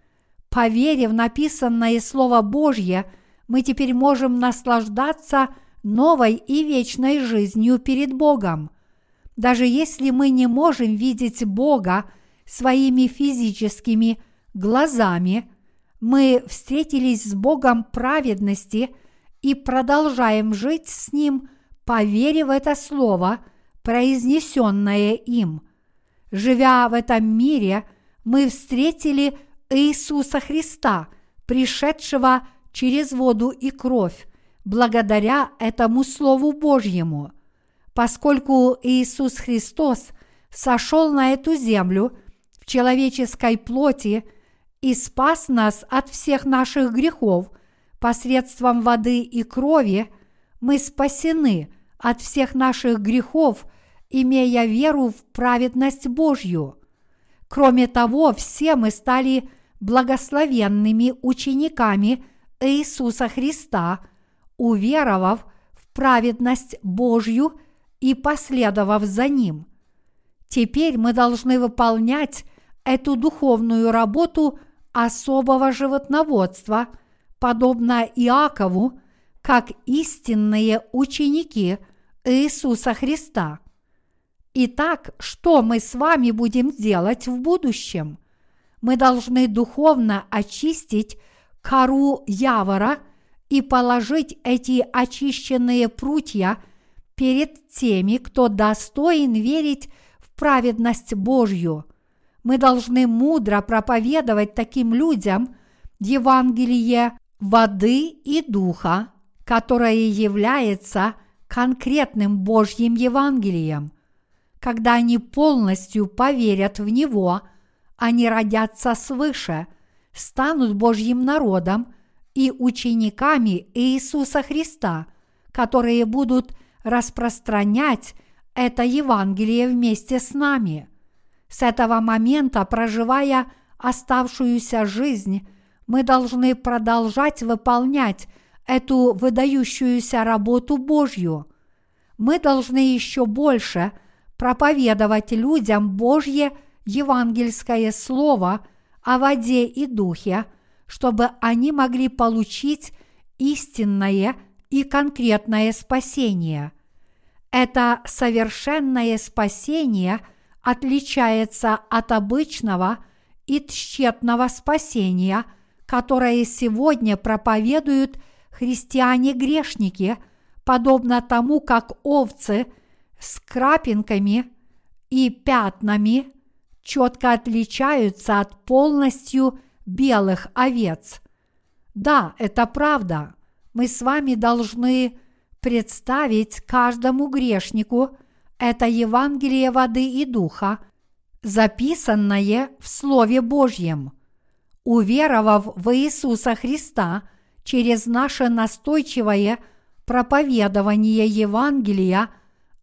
поверив написанное Слово Божье, мы теперь можем наслаждаться новой и вечной жизнью перед Богом. Даже если мы не можем видеть Бога своими физическими глазами, мы встретились с Богом праведности и продолжаем жить с Ним, поверив в это Слово, произнесенное им. Живя в этом мире, мы встретили Иисуса Христа, пришедшего через воду и кровь, благодаря этому Слову Божьему. Поскольку Иисус Христос сошел на эту землю в человеческой плоти и спас нас от всех наших грехов посредством воды и крови, мы спасены от всех наших грехов, имея веру в праведность Божью. Кроме того, все мы стали благословенными учениками Иисуса Христа, уверовав в праведность Божью и последовав за Ним. Теперь мы должны выполнять эту духовную работу особого животноводства, подобно Иакову, как истинные ученики Иисуса Христа. Итак, что мы с вами будем делать в будущем? Мы должны духовно очистить кору явора и положить эти очищенные прутья перед теми, кто достоин верить в праведность Божью. Мы должны мудро проповедовать таким людям Евангелие воды и духа, которое является конкретным Божьим Евангелием. Когда они полностью поверят в него, они родятся свыше, станут Божьим народом и учениками Иисуса Христа, которые будут распространять это Евангелие вместе с нами. С этого момента, проживая оставшуюся жизнь, мы должны продолжать выполнять эту выдающуюся работу Божью. Мы должны еще больше проповедовать людям Божье евангельское слово о воде и духе, чтобы они могли получить истинное и конкретное спасение. Это совершенное спасение отличается от обычного и тщетного спасения, которое сегодня проповедуют христиане-грешники, подобно тому, как овцы с крапинками и пятнами четко отличаются от полностью белых овец. Да, это правда. Мы с вами должны представить каждому грешнику это Евангелие воды и духа, записанное в Слове Божьем. Уверовав в Иисуса Христа – через наше настойчивое проповедование Евангелия,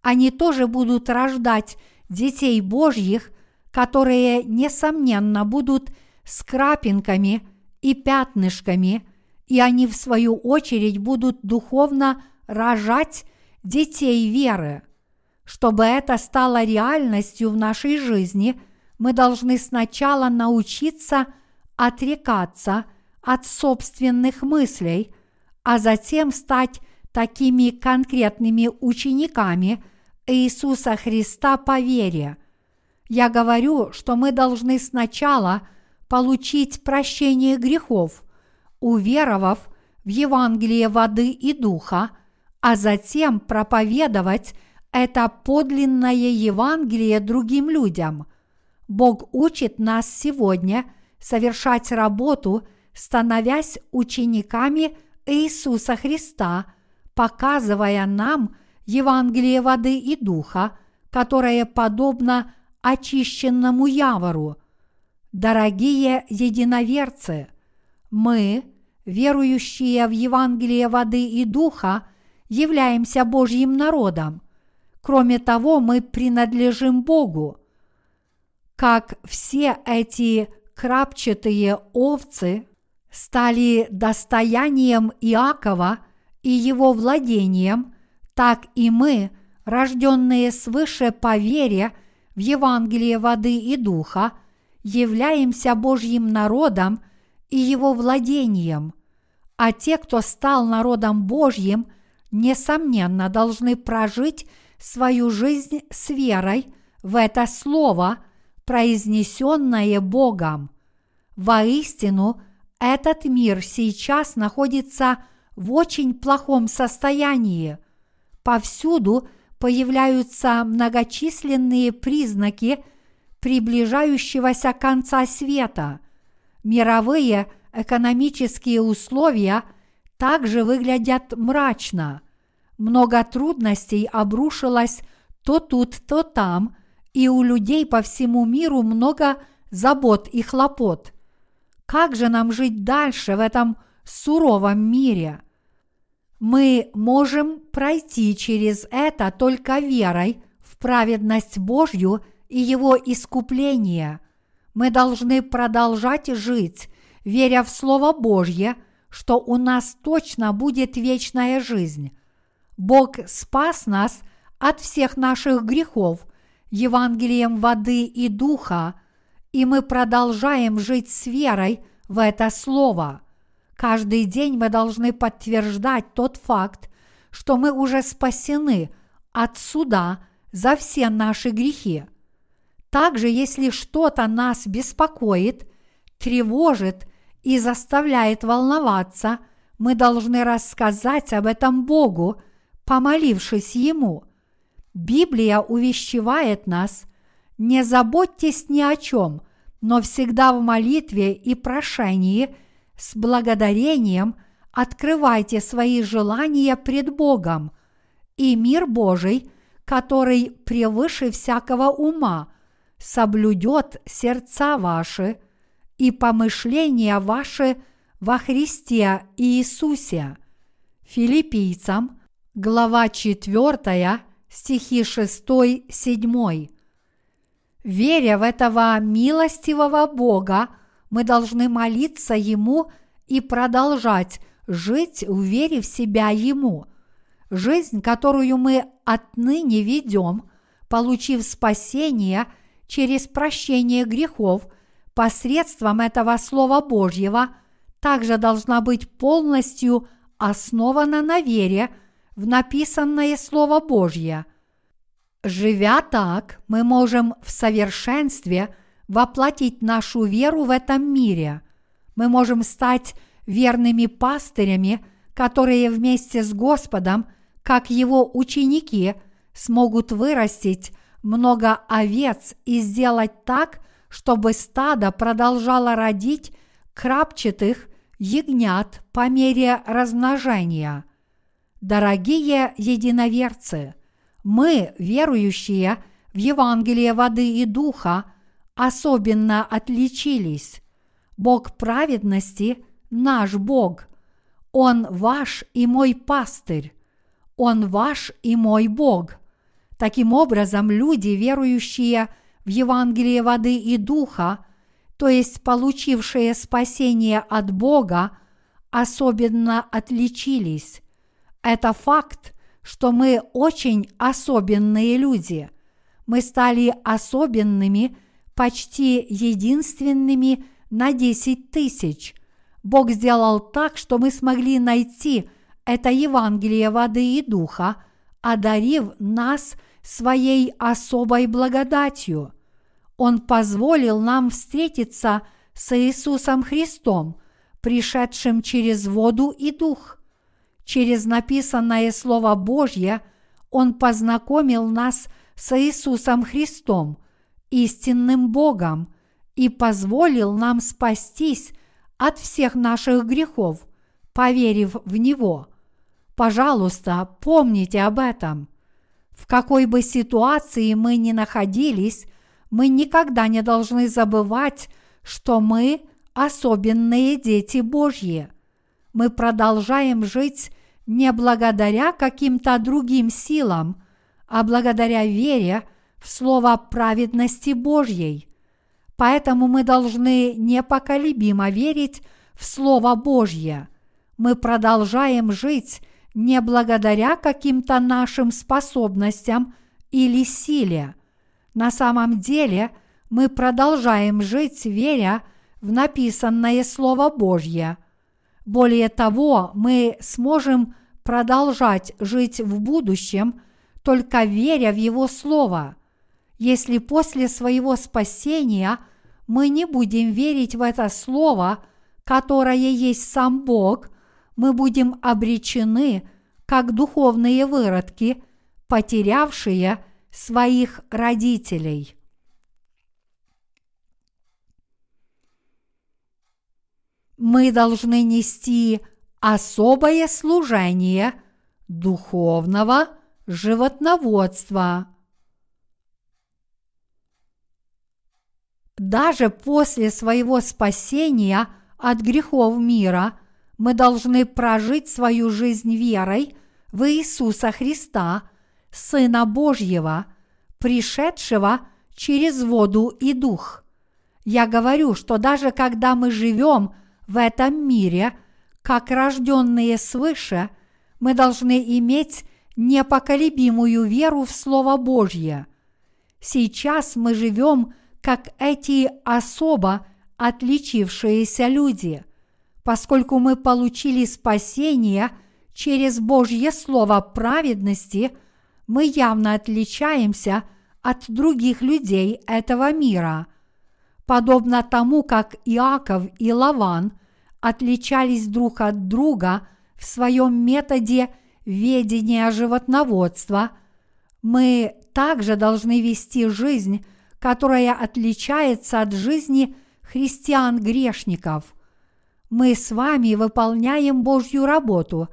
они тоже будут рождать детей Божьих, которые, несомненно, будут с крапинками и пятнышками, и они, в свою очередь, будут духовно рожать детей веры. Чтобы это стало реальностью в нашей жизни, мы должны сначала научиться отрекаться – от собственных мыслей, а затем стать такими конкретными учениками Иисуса Христа по вере. Я говорю, что мы должны сначала получить прощение грехов, уверовав в Евангелие воды и духа, а затем проповедовать это подлинное Евангелие другим людям. Бог учит нас сегодня совершать работу, становясь учениками Иисуса Христа, показывая нам Евангелие воды и духа, которое подобно очищенному явору. Дорогие единоверцы, мы, верующие в Евангелие воды и духа, являемся Божьим народом. Кроме того, мы принадлежим Богу. Как все эти крапчатые овцы стали достоянием Иакова и его владением, так и мы, рожденные свыше по вере в Евангелие воды и духа, являемся Божьим народом и его владением, а те, кто стал народом Божьим, несомненно должны прожить свою жизнь с верой в это слово, произнесенное Богом. Воистину, этот мир сейчас находится в очень плохом состоянии. Повсюду появляются многочисленные признаки приближающегося конца света. Мировые экономические условия также выглядят мрачно. Много трудностей обрушилось то тут, то там, и у людей по всему миру много забот и хлопот. Как же нам жить дальше в этом суровом мире? Мы можем пройти через это только верой в праведность Божью и Его искупление. Мы должны продолжать жить, веря в Слово Божье, что у нас точно будет вечная жизнь. Бог спас нас от всех наших грехов Евангелием воды и духа, и мы продолжаем жить с верой в это Слово. Каждый день мы должны подтверждать тот факт, что мы уже спасены от суда за все наши грехи. Также, если что-то нас беспокоит, тревожит и заставляет волноваться, мы должны рассказать об этом Богу, помолившись Ему. Библия увещевает нас – не заботьтесь ни о чем, но всегда в молитве и прошении – с благодарением открывайте свои желания пред Богом, и мир Божий, который превыше всякого ума, соблюдет сердца ваши и помышления ваши во Христе Иисусе. Филиппийцам, глава 4, стихи 6-7. Веря в этого милостивого Бога, мы должны молиться Ему и продолжать жить в вере в себя Ему. Жизнь, которую мы отныне ведем, получив спасение через прощение грехов посредством этого Слова Божьего, также должна быть полностью основана на вере в написанное Слово Божье. Живя так, мы можем в совершенстве – воплотить нашу веру в этом мире. Мы можем стать верными пастырями, которые вместе с Господом, как его ученики, смогут вырастить много овец и сделать так, чтобы стадо продолжало родить крапчатых ягнят по мере размножения. Дорогие единоверцы, мы, верующие в Евангелие воды и духа, особенно отличились. Бог праведности – наш Бог. Он ваш и мой пастырь. Он ваш и мой Бог. Таким образом, люди, верующие в Евангелие воды и духа, то есть получившие спасение от Бога, особенно отличились. Это факт, что мы очень особенные люди. Мы стали особенными – почти единственными на 10 тысяч. Бог сделал так, что мы смогли найти это Евангелие воды и духа, одарив нас своей особой благодатью. Он позволил нам встретиться с Иисусом Христом, пришедшим через воду и дух. Через написанное Слово Божье Он познакомил нас с Иисусом Христом, истинным Богом, и позволил нам спастись от всех наших грехов, поверив в Него. Пожалуйста, помните об этом. В какой бы ситуации мы ни находились, мы никогда не должны забывать, что мы особенные дети Божьи. Мы продолжаем жить не благодаря каким-то другим силам, а благодаря вере в Слово праведности Божьей. Поэтому мы должны непоколебимо верить в Слово Божье. Мы продолжаем жить не благодаря каким-то нашим способностям или силе. На самом деле мы продолжаем жить, веря в написанное Слово Божье. Более того, мы сможем продолжать жить в будущем, только веря в Его Слово. Если после своего спасения мы не будем верить в это Слово, которое есть сам Бог, мы будем обречены, как духовные выродки, потерявшие своих родителей. Мы должны нести особое служение духовного животноводства. Даже после своего спасения от грехов мира мы должны прожить свою жизнь верой в Иисуса Христа, Сына Божьего, пришедшего через воду и дух. Я говорю, что даже когда мы живем в этом мире – как рожденные свыше, мы должны иметь непоколебимую веру в Слово Божье. Сейчас мы живем как эти особо отличившиеся люди, поскольку мы получили спасение через Божье Слово праведности, мы явно отличаемся от других людей этого мира. Подобно тому, как Иаков и Лаван – отличались друг от друга в своем методе ведения животноводства, мы также должны вести жизнь, которая отличается от жизни христиан-грешников. Мы с вами выполняем Божью работу,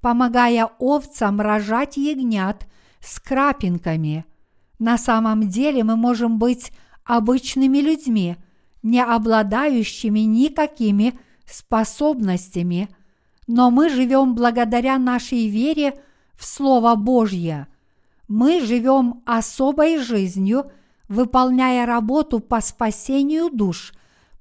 помогая овцам рожать ягнят с крапинками. На самом деле мы можем быть обычными людьми, не обладающими никакими способностями, но мы живем благодаря нашей вере в Слово Божье. Мы живем особой жизнью, выполняя работу по спасению душ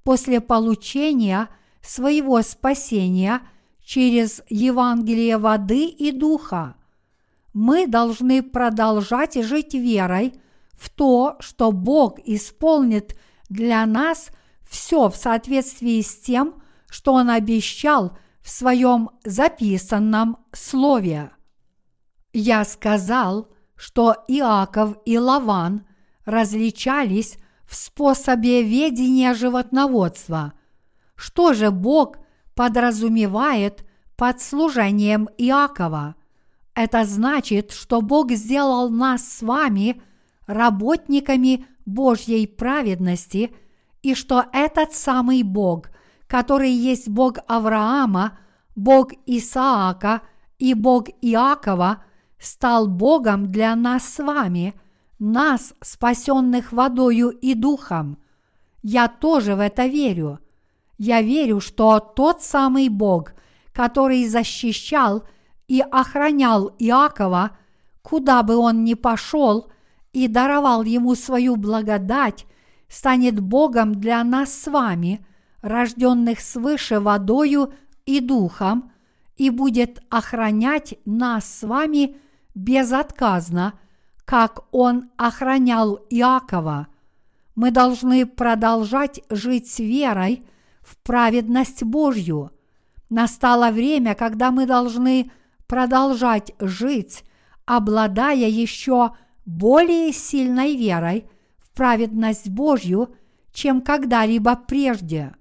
после получения своего спасения через Евангелие воды и духа. Мы должны продолжать жить верой в то, что Бог исполнит для нас все в соответствии с тем, что он обещал в своем записанном слове. Я сказал, что Иаков и Лаван различались в способе ведения животноводства. Что же Бог подразумевает под служением Иакова? Это значит, что Бог сделал нас с вами работниками Божьей праведности и что этот самый Бог который есть Бог Авраама, Бог Исаака и Бог Иакова, стал Богом для нас с вами, нас, спасенных водою и духом. Я тоже в это верю. Я верю, что тот самый Бог, который защищал и охранял Иакова, куда бы он ни пошел, и даровал ему свою благодать, станет Богом для нас с вами – рожденных свыше водою и духом, и будет охранять нас с вами безотказно, как Он охранял Иакова. Мы должны продолжать жить с верой в праведность Божью. Настало время, когда мы должны продолжать жить, обладая еще более сильной верой в праведность Божью, чем когда-либо прежде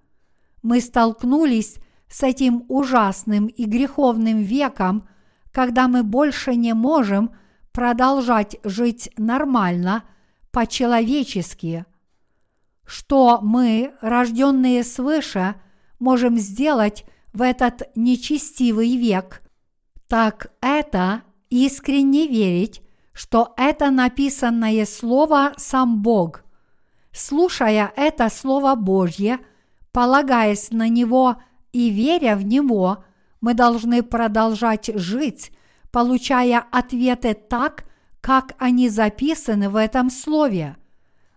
мы столкнулись с этим ужасным и греховным веком когда мы больше не можем продолжать жить нормально, по-человечески. Что мы, рожденные свыше, можем сделать в этот нечестивый век, так это искренне верить, что это написанное слово сам Бог. Слушая это Слово Божье, полагаясь на него и веря в него, мы должны продолжать жить, получая ответы так, как они записаны в этом слове.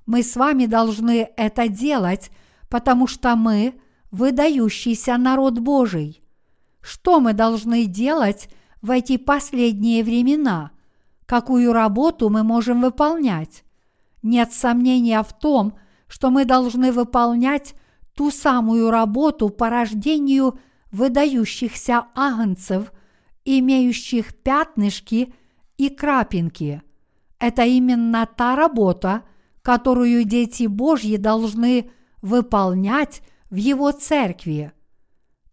Мы с вами должны это делать, потому что мы выдающийся народ Божий. Что мы должны делать в эти последние времена? Какую работу мы можем выполнять? Нет сомнения в том, что мы должны выполнять ту самую работу по рождению выдающихся агнцев, имеющих пятнышки и крапинки. Это именно та работа, которую дети Божьи должны выполнять в Его церкви.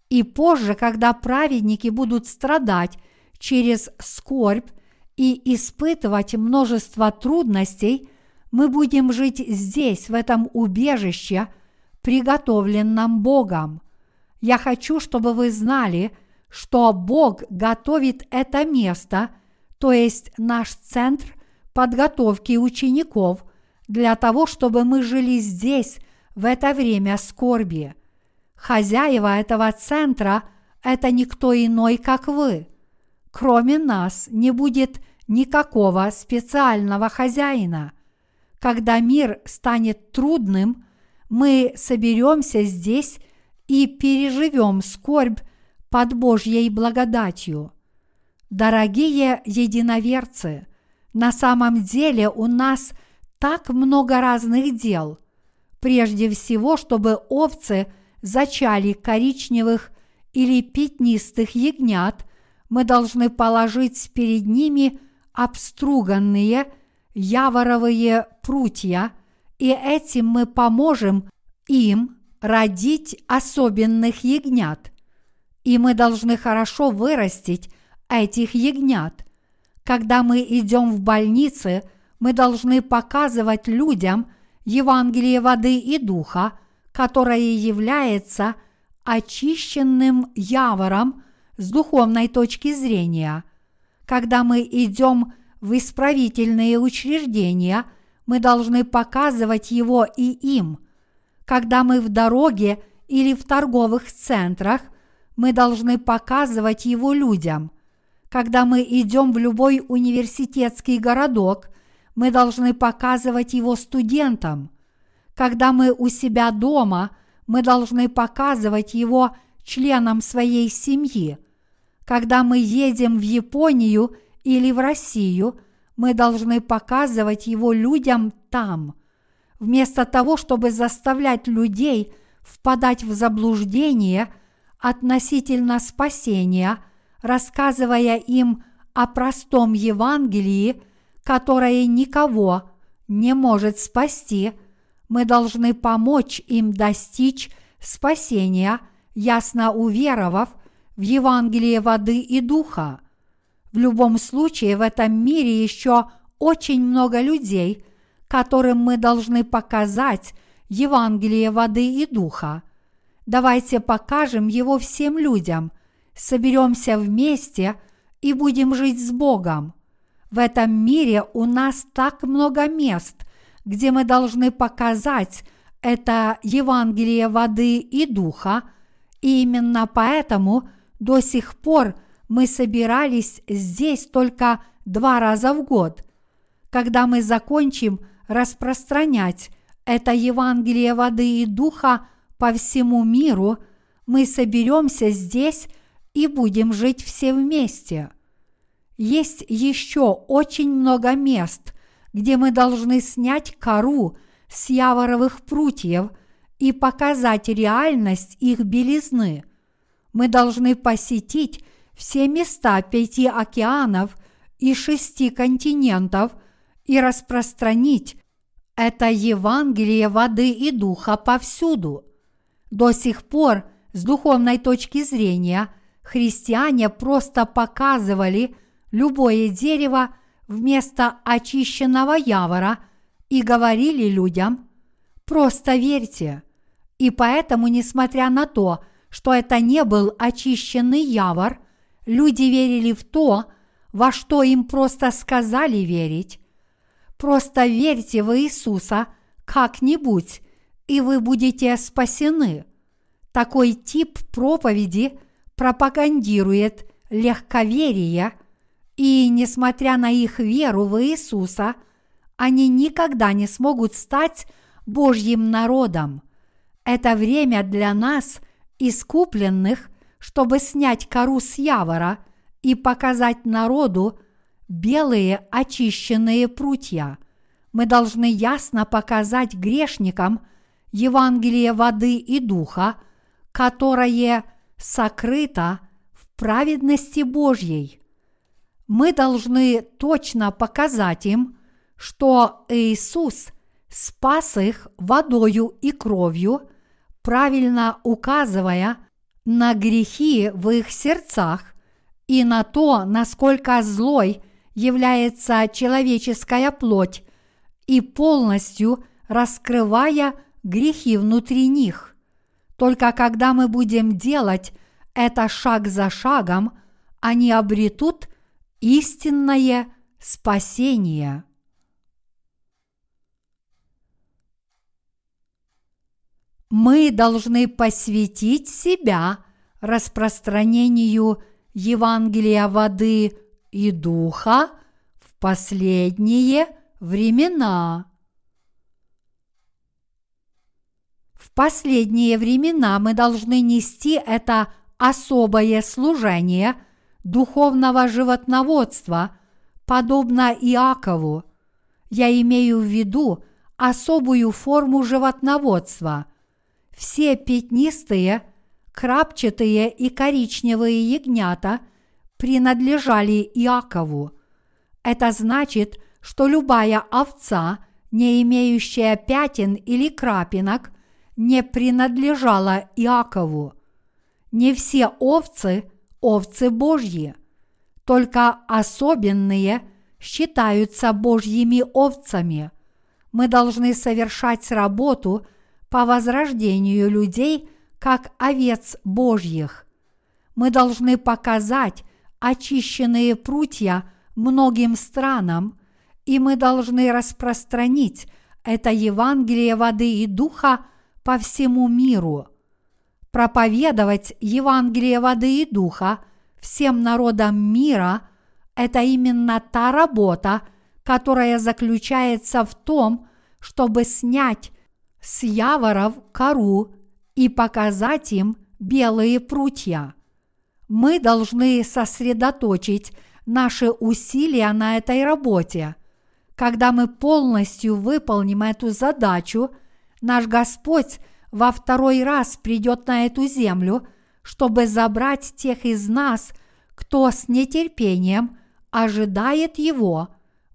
И позже, когда праведники будут страдать через скорбь и испытывать множество трудностей, мы будем жить здесь, в этом убежище, приготовленном Богом. Я хочу, чтобы вы знали, что Бог готовит это место, то есть наш центр подготовки учеников, для того, чтобы мы жили здесь в это время скорби. Хозяева этого центра – это никто иной, как вы. Кроме нас не будет никакого специального хозяина. Когда мир станет трудным, мы соберемся здесь и переживем скорбь под Божьей благодатью. Дорогие единоверцы, на самом деле у нас так много разных дел. Прежде всего, чтобы овцы зачали коричневых или пятнистых ягнят, мы должны положить перед ними обструганные яворовые прутья, и этим мы поможем им родить особенных ягнят. И мы должны хорошо вырастить этих ягнят. Когда мы идем в больницы, мы должны показывать людям Евангелие воды и духа, которое является очищенным явором с духовной точки зрения. Когда мы идем в исправительные учреждения, мы должны показывать его и им. Когда мы в дороге или в торговых центрах, мы должны показывать его людям. Когда мы идем в любой университетский городок, мы должны показывать его студентам. Когда мы у себя дома, мы должны показывать его членам своей семьи. Когда мы едем в Японию или в Россию, мы должны показывать его людям там. Вместо того, чтобы заставлять людей впадать в заблуждение относительно спасения, рассказывая им о простом Евангелии – которое никого не может спасти, мы должны помочь им достичь спасения, ясно уверовав в Евангелие воды и духа. В любом случае в этом мире еще очень много людей, которым мы должны показать Евангелие воды и духа. Давайте покажем его всем людям, соберемся вместе и будем жить с Богом. В этом мире у нас так много мест, где мы должны показать это Евангелие воды и духа, и именно поэтому до сих пор мы собирались здесь только два раза в год. Когда мы закончим распространять это Евангелие воды и духа по всему миру, мы соберемся здесь и будем жить все вместе – есть еще очень много мест, где мы должны снять кору с яворовых прутьев и показать реальность их белизны. Мы должны посетить все места пяти океанов и шести континентов и распространить это Евангелие воды и духа повсюду. До сих пор, с духовной точки зрения, христиане просто показывали любое дерево вместо очищенного явора и говорили людям «просто верьте». И поэтому, несмотря на то, что это не был очищенный явор, люди верили в то, во что им просто сказали верить. Просто верьте в Иисуса как-нибудь, и вы будете спасены. Такой тип проповеди пропагандирует легковерие, и, несмотря на их веру в Иисуса, они никогда не смогут стать Божьим народом. Это время для нас, искупленных, чтобы снять кору с явора и показать народу белые очищенные прутья. Мы должны ясно показать грешникам Евангелие воды и духа, которое сокрыто в праведности Божьей. Мы должны точно показать им, что Иисус спас их водою и кровью, правильно указывая на грехи в их сердцах и на то, насколько злой является человеческая плоть, и полностью раскрывая грехи внутри них. Только когда мы будем делать это шаг за шагом, они обретут истинное спасение. Мы должны посвятить себя распространению Евангелия воды и духа в последние времена. В последние времена мы должны нести это особое служение духовного животноводства, подобно Иакову. Я имею в виду особую форму животноводства. Все пятнистые, крапчатые и коричневые ягнята принадлежали Иакову. Это значит, что любая овца, не имеющая пятен или крапинок, не принадлежала Иакову. Не все овцы – овцы Божьи, только особенные считаются Божьими овцами. Мы должны совершать работу по возрождению людей как овец Божьих. Мы должны показать очищенные прутья многим странам, и мы должны распространить это Евангелие воды и духа по всему миру. Проповедовать Евангелие воды и духа всем народам мира – это именно та работа, которая заключается в том, чтобы снять с яворов кору и показать им белые прутья. Мы должны сосредоточить наши усилия на этой работе. Когда мы полностью выполним эту задачу – наш Господь во второй раз придет на эту землю, чтобы забрать тех из нас, кто с нетерпением ожидает Его,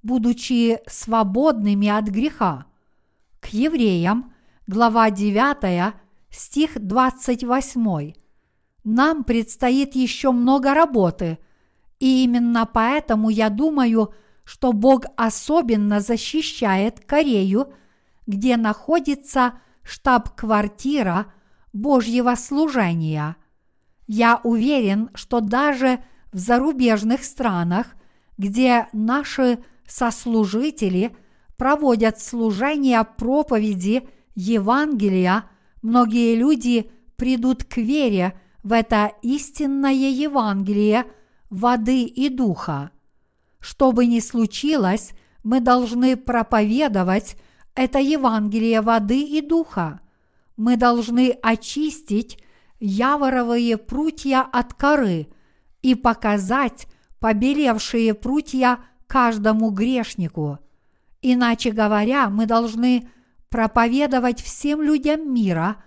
будучи свободными от греха. К евреям, глава 9, стих 28. Нам предстоит еще много работы, и именно поэтому я думаю, что Бог особенно защищает Корею – где находится штаб-квартира Божьего служения. Я уверен, что даже в зарубежных странах, где наши сослужители проводят служение проповеди Евангелия, многие люди придут к вере в это истинное Евангелие воды и духа. Что бы ни случилось, мы должны проповедовать это Евангелие воды и духа. Мы должны очистить яворовые прутья от коры и показать побелевшие прутья каждому грешнику. Иначе говоря, мы должны проповедовать всем людям мира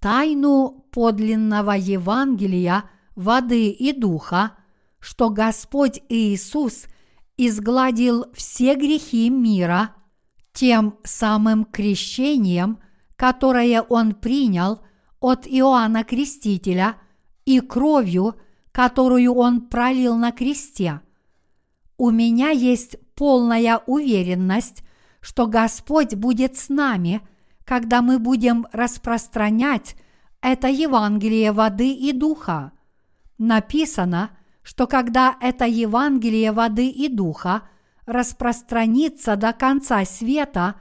тайну подлинного Евангелия воды и духа, что Господь Иисус изгладил все грехи мира – тем самым крещением, которое он принял от Иоанна Крестителя, и кровью, которую Он пролил на кресте. У меня есть полная уверенность, что Господь будет с нами, когда мы будем распространять это Евангелие воды и духа. Написано, что когда это Евангелие воды и духа распространится до конца света,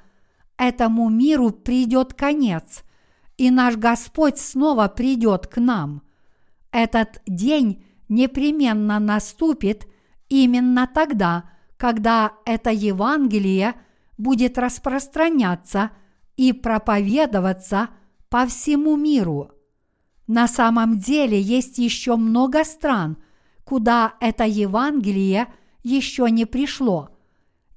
этому миру придет конец, и наш Господь снова придет к нам. Этот день непременно наступит именно тогда, когда это Евангелие будет распространяться и проповедоваться по всему миру. На самом деле есть еще много стран, куда это Евангелие еще не пришло.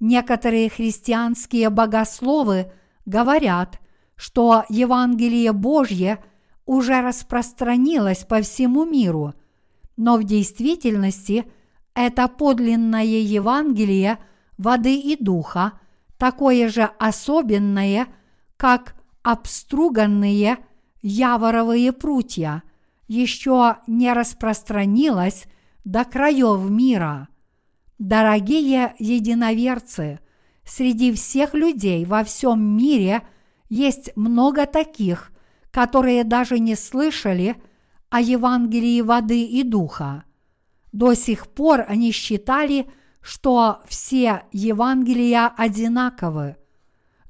Некоторые христианские богословы говорят, что Евангелие Божье уже распространилось по всему миру, но в действительности это подлинное Евангелие воды и духа, такое же особенное, как обструганные яворовые прутья, еще не распространилось до краев мира. Дорогие единоверцы, среди всех людей во всем мире есть много таких, которые даже не слышали о Евангелии воды и духа. До сих пор они считали, что все Евангелия одинаковы.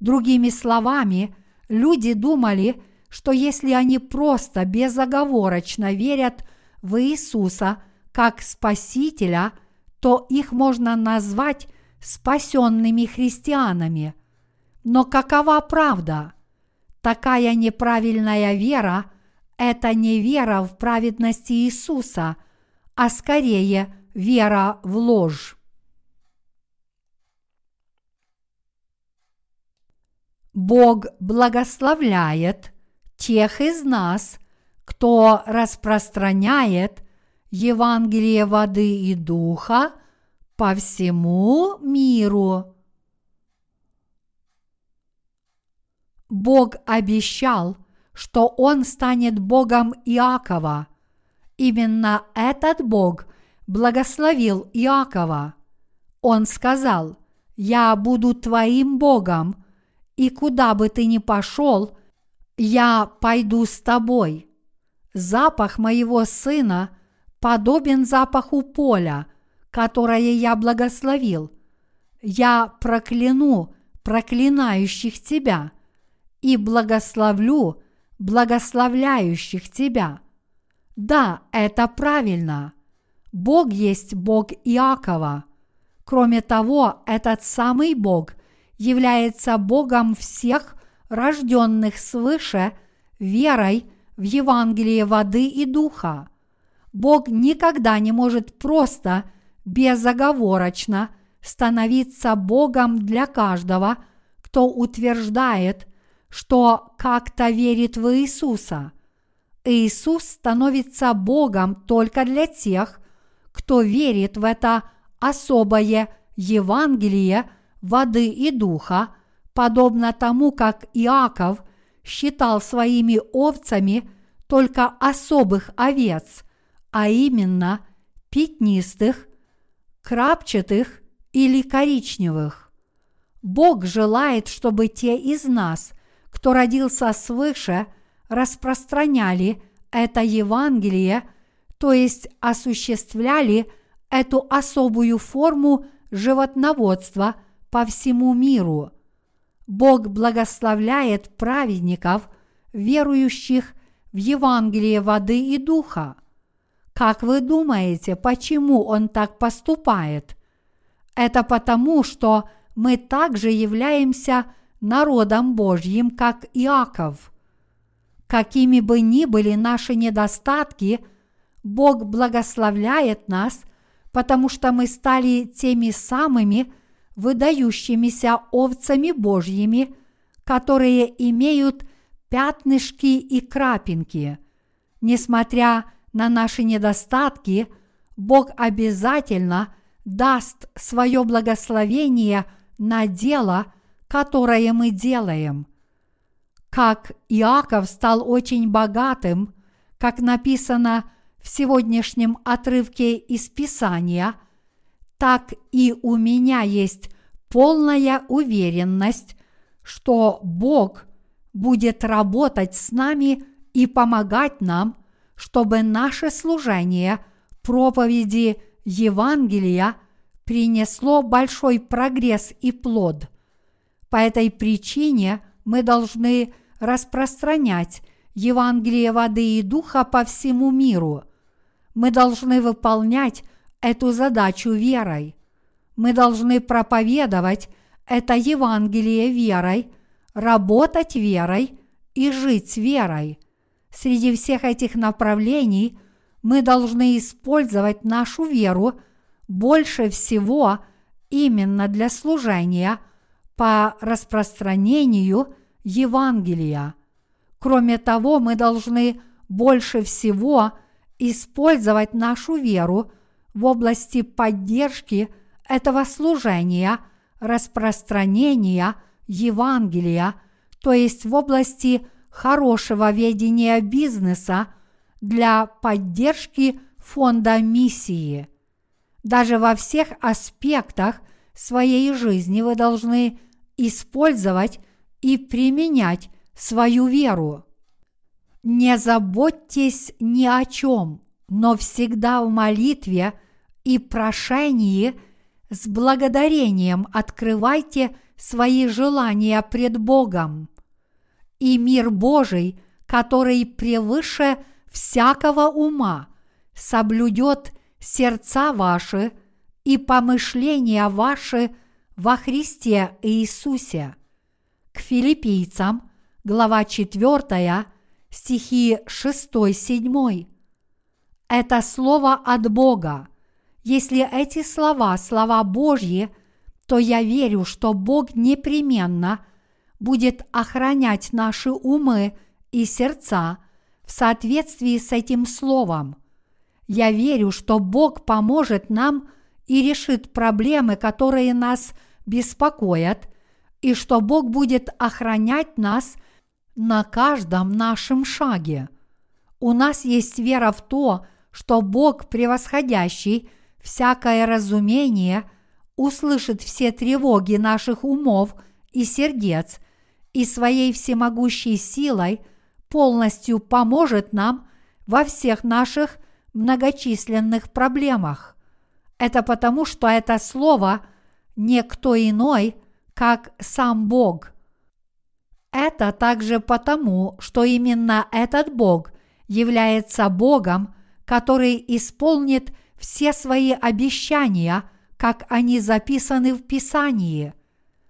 Другими словами, люди думали, что если они просто безоговорочно верят в Иисуса как Спасителя, то их можно назвать спасенными христианами. Но какова правда? Такая неправильная вера – это не вера в праведность Иисуса, а скорее вера в ложь. Бог благословляет тех из нас, кто распространяет Евангелие воды и духа по всему миру. Бог обещал, что Он станет Богом Иакова. Именно этот Бог благословил Иакова. Он сказал, «Я буду твоим Богом, и куда бы ты ни пошел, я пойду с тобой. Запах моего сына подобен запаху поля, которое я благословил. Я прокляну проклинающих тебя и благословлю благословляющих тебя. Да, это правильно. Бог есть Бог Иакова. Кроме того, этот самый Бог является Богом всех рожденных свыше верой в Евангелие воды и духа. Бог никогда не может просто безоговорочно становиться Богом для каждого, кто утверждает, что как-то верит в Иисуса. Иисус становится Богом только для тех, кто верит в это особое Евангелие воды и духа, подобно тому, как Иаков считал своими овцами только особых овец, а именно пятнистых, крапчатых или коричневых. Бог желает, чтобы те из нас, кто родился свыше, распространяли это Евангелие, то есть осуществляли эту особую форму животноводства – по всему миру. Бог благословляет праведников, верующих в Евангелие воды и духа. Как вы думаете, почему Он так поступает? Это потому, что мы также являемся народом Божьим, как Иаков. Какими бы ни были наши недостатки, Бог благословляет нас, потому что мы стали теми самыми выдающимися овцами Божьими, которые имеют пятнышки и крапинки. Несмотря на наши недостатки, Бог обязательно даст свое благословение на дело, которое мы делаем. Как Иаков стал очень богатым, как написано в сегодняшнем отрывке из Писания, так и у меня есть полная уверенность, что Бог будет работать с нами и помогать нам, чтобы наше служение проповеди Евангелия принесло большой прогресс и плод. По этой причине мы должны распространять Евангелие воды и духа по всему миру. Мы должны выполнять эту задачу верой. Мы должны проповедовать это Евангелие верой, работать верой и жить верой. Среди всех этих направлений мы должны использовать нашу веру больше всего именно для служения по распространению Евангелия. Кроме того, мы должны больше всего использовать нашу веру в области поддержки этого служения, распространения Евангелия, то есть в области хорошего ведения бизнеса для поддержки фонда миссии. Даже во всех аспектах своей жизни вы должны использовать и применять свою веру. Не заботьтесь ни о чем, но всегда в молитве и прошении с благодарением открывайте свои желания пред Богом. И мир Божий, который превыше всякого ума, соблюдет сердца ваши и помышления ваши во Христе Иисусе. К филиппийцам глава 4, стихи 6-7. Это слово от Бога. Если эти слова – слова Божьи, то я верю, что Бог непременно будет охранять наши умы и сердца в соответствии с этим словом. Я верю, что Бог поможет нам и решит проблемы, которые нас беспокоят, и что Бог будет охранять нас – на каждом нашем шаге. У нас есть вера в то, что Бог, превосходящий всякое разумение, услышит все тревоги наших умов и сердец и своей всемогущей силой полностью поможет нам во всех наших многочисленных проблемах. Это потому, что это слово не кто иной, как сам Бог – это также потому, что именно этот Бог является Богом, который исполнит все свои обещания, как они записаны в Писании.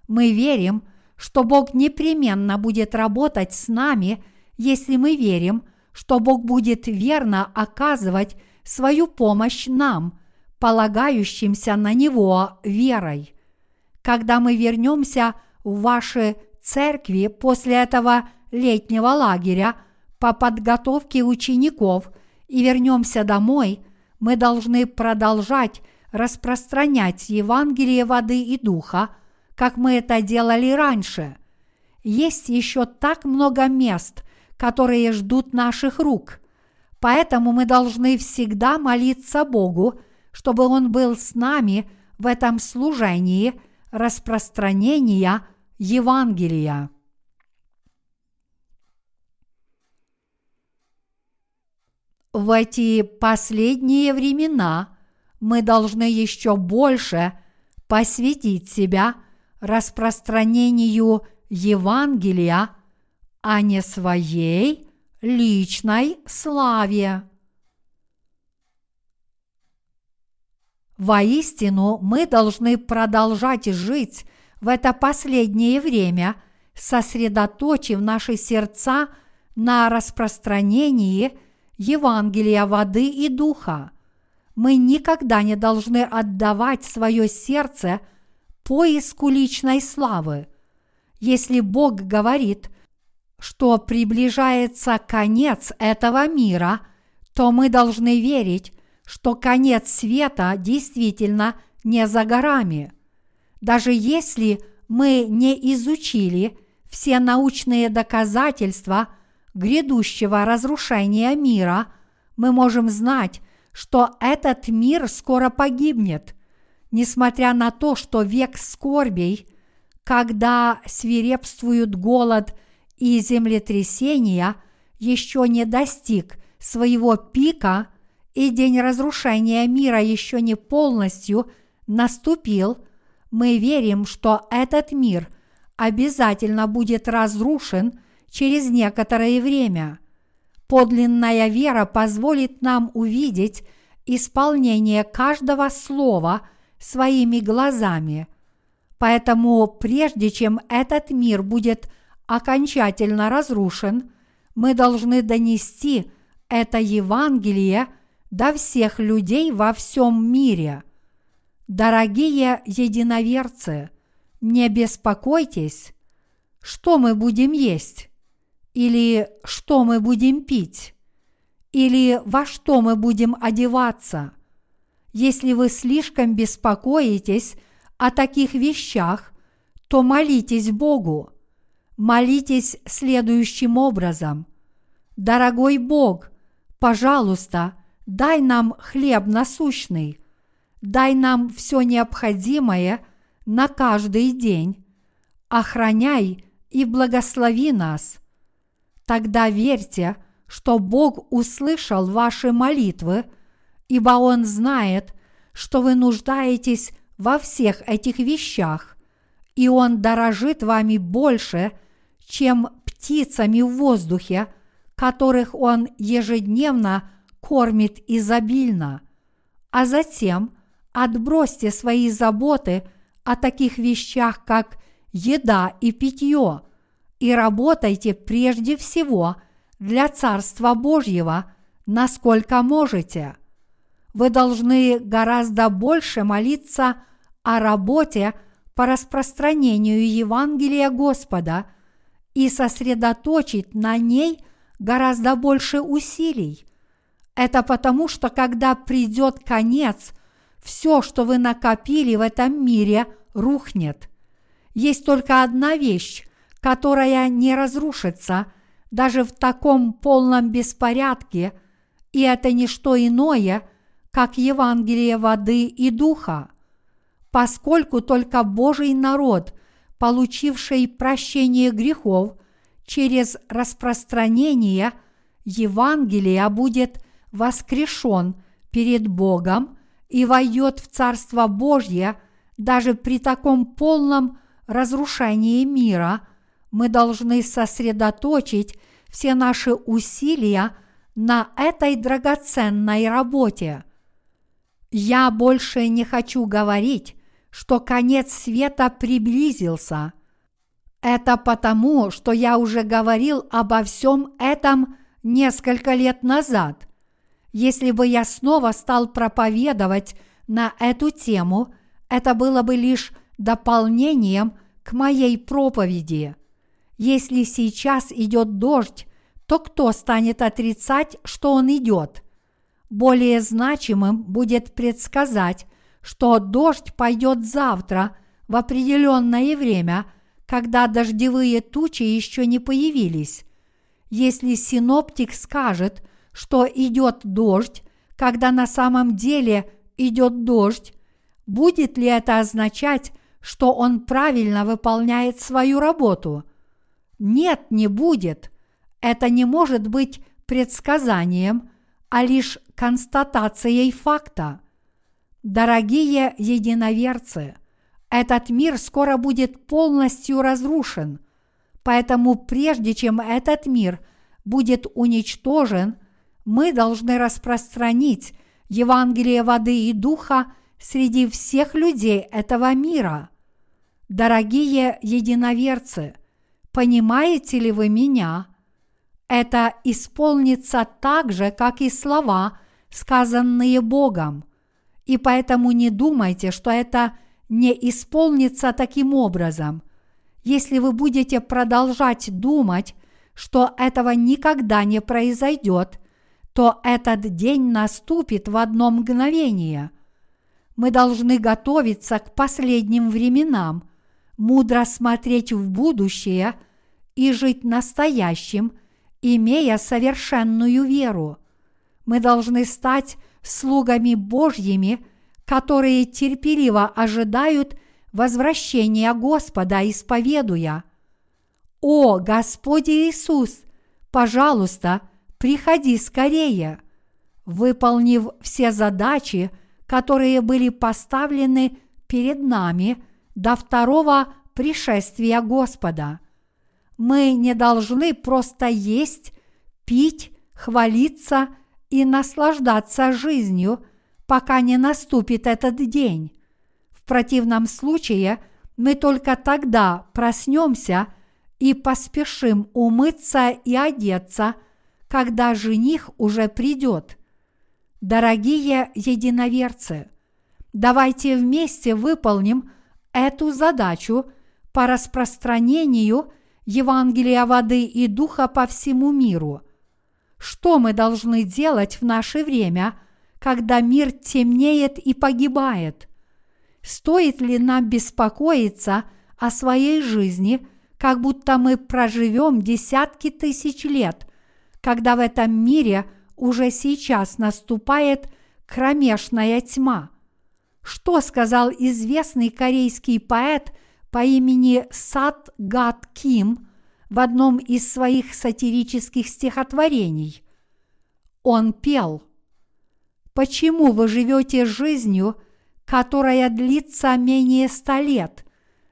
Мы верим, что Бог непременно будет работать с нами, если мы верим, что Бог будет верно оказывать свою помощь нам, полагающимся на Него верой. Когда мы вернемся в ваши церкви после этого летнего лагеря по подготовке учеников и вернемся домой, мы должны продолжать распространять Евангелие воды и духа, как мы это делали раньше. Есть еще так много мест, которые ждут наших рук. Поэтому мы должны всегда молиться Богу, чтобы Он был с нами в этом служении распространения Евангелия. В эти последние времена мы должны еще больше посвятить себя распространению Евангелия, а не своей личной славе. Воистину, мы должны продолжать жить в это последнее время, сосредоточив наши сердца на распространении Евангелия воды и духа. Мы никогда не должны отдавать свое сердце поиску личной славы. Если Бог говорит, что приближается конец этого мира, то мы должны верить, что конец света действительно не за горами – даже если мы не изучили все научные доказательства грядущего разрушения мира, мы можем знать, что этот мир скоро погибнет, несмотря на то, что век скорбей, когда свирепствуют голод и землетрясения, еще не достиг своего пика и день разрушения мира еще не полностью наступил, мы верим, что этот мир обязательно будет разрушен через некоторое время. Подлинная вера позволит нам увидеть исполнение каждого слова своими глазами. Поэтому прежде чем этот мир будет окончательно разрушен, мы должны донести это Евангелие до всех людей во всем мире. Дорогие единоверцы, не беспокойтесь, что мы будем есть, или что мы будем пить, или во что мы будем одеваться. Если вы слишком беспокоитесь о таких вещах, то молитесь Богу. Молитесь следующим образом. Дорогой Бог, пожалуйста, дай нам хлеб насущный, дай нам все необходимое на каждый день, охраняй и благослови нас. Тогда верьте, что Бог услышал ваши молитвы, ибо Он знает, что вы нуждаетесь во всех этих вещах, и Он дорожит вами больше, чем птицами в воздухе, которых Он ежедневно кормит изобильно, а затем отбросьте свои заботы о таких вещах, как еда и питье, и работайте прежде всего для Царства Божьего, насколько можете. Вы должны гораздо больше молиться о работе по распространению Евангелия Господа и сосредоточить на ней гораздо больше усилий, это потому, что когда придет конец, все, что вы накопили в этом мире, рухнет. Есть только одна вещь, которая не разрушится даже в таком полном беспорядке, и это не что иное, как Евангелие воды и духа. Поскольку только Божий народ, получивший прощение грехов через распространение Евангелия, будет – воскрешен перед Богом и войдет в Царство Божье даже при таком полном разрушении мира, мы должны сосредоточить все наши усилия на этой драгоценной работе. Я больше не хочу говорить, что конец света приблизился. Это потому, что я уже говорил обо всем этом несколько лет назад. Если бы я снова стал проповедовать на эту тему, это было бы лишь дополнением к моей проповеди. Если сейчас идет дождь, то кто станет отрицать, что он идет? Более значимым будет предсказать, что дождь пойдет завтра в определенное время, когда дождевые тучи еще не появились. Если синоптик скажет, что идет дождь, когда на самом деле идет дождь, будет ли это означать, что он правильно выполняет свою работу? Нет, не будет. Это не может быть предсказанием, а лишь констатацией факта. Дорогие единоверцы, этот мир скоро будет полностью разрушен, поэтому прежде чем этот мир будет уничтожен – мы должны распространить Евангелие воды и духа среди всех людей этого мира. Дорогие единоверцы, понимаете ли вы меня? Это исполнится так же, как и слова, сказанные Богом. И поэтому не думайте, что это не исполнится таким образом. Если вы будете продолжать думать, что этого никогда не произойдет – то этот день наступит в одно мгновение. Мы должны готовиться к последним временам, мудро смотреть в будущее и жить настоящим, имея совершенную веру. Мы должны стать слугами Божьими, которые терпеливо ожидают возвращения Господа, исповедуя «О, Господь Иисус, пожалуйста, приходи скорее!» Выполнив все задачи, которые были поставлены перед нами до второго пришествия Господа. Мы не должны просто есть, пить, хвалиться и наслаждаться жизнью, пока не наступит этот день. В противном случае мы только тогда проснемся и поспешим умыться и одеться, когда жених уже придет. Дорогие единоверцы, давайте вместе выполним эту задачу по распространению Евангелия воды и духа по всему миру. Что мы должны делать в наше время, когда мир темнеет и погибает? Стоит ли нам беспокоиться о своей жизни, как будто мы проживем десятки тысяч лет, когда в этом мире уже сейчас наступает кромешная тьма? Что сказал известный корейский поэт по имени Сад Гат Ким в одном из своих сатирических стихотворений? Он пел «Почему вы живете жизнью, которая длится менее ста лет,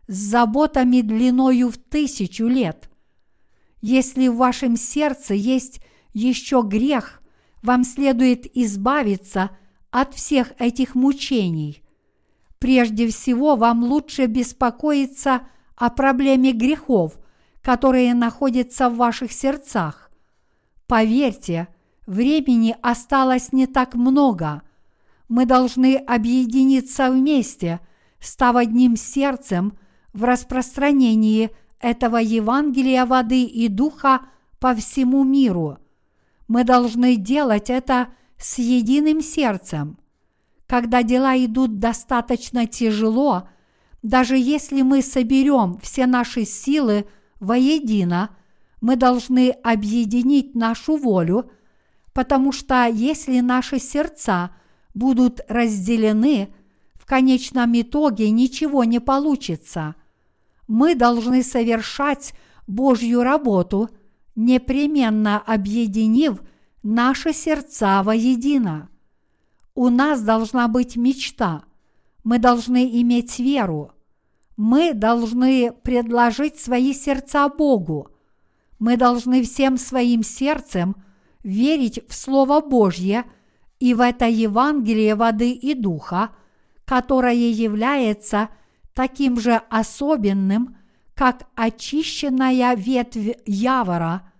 с заботами длиною в тысячу лет? Если в вашем сердце есть еще грех, вам следует избавиться от всех этих мучений – Прежде всего, вам лучше беспокоиться о проблеме грехов, которые находятся в ваших сердцах. Поверьте, времени осталось не так много. Мы должны объединиться вместе, став одним сердцем в распространении этого Евангелия воды и духа по всему миру. Мы должны делать это с единым сердцем – когда дела идут достаточно тяжело, даже если мы соберем все наши силы воедино, мы должны объединить нашу волю, потому что если наши сердца будут разделены, в конечном итоге ничего не получится. Мы должны совершать Божью работу, непременно объединив наши сердца воедино. У нас должна быть мечта. Мы должны иметь веру. Мы должны предложить свои сердца Богу. Мы должны всем своим сердцем верить в Слово Божье и в это Евангелие воды и духа, которое является таким же особенным, как очищенная ветвь явора.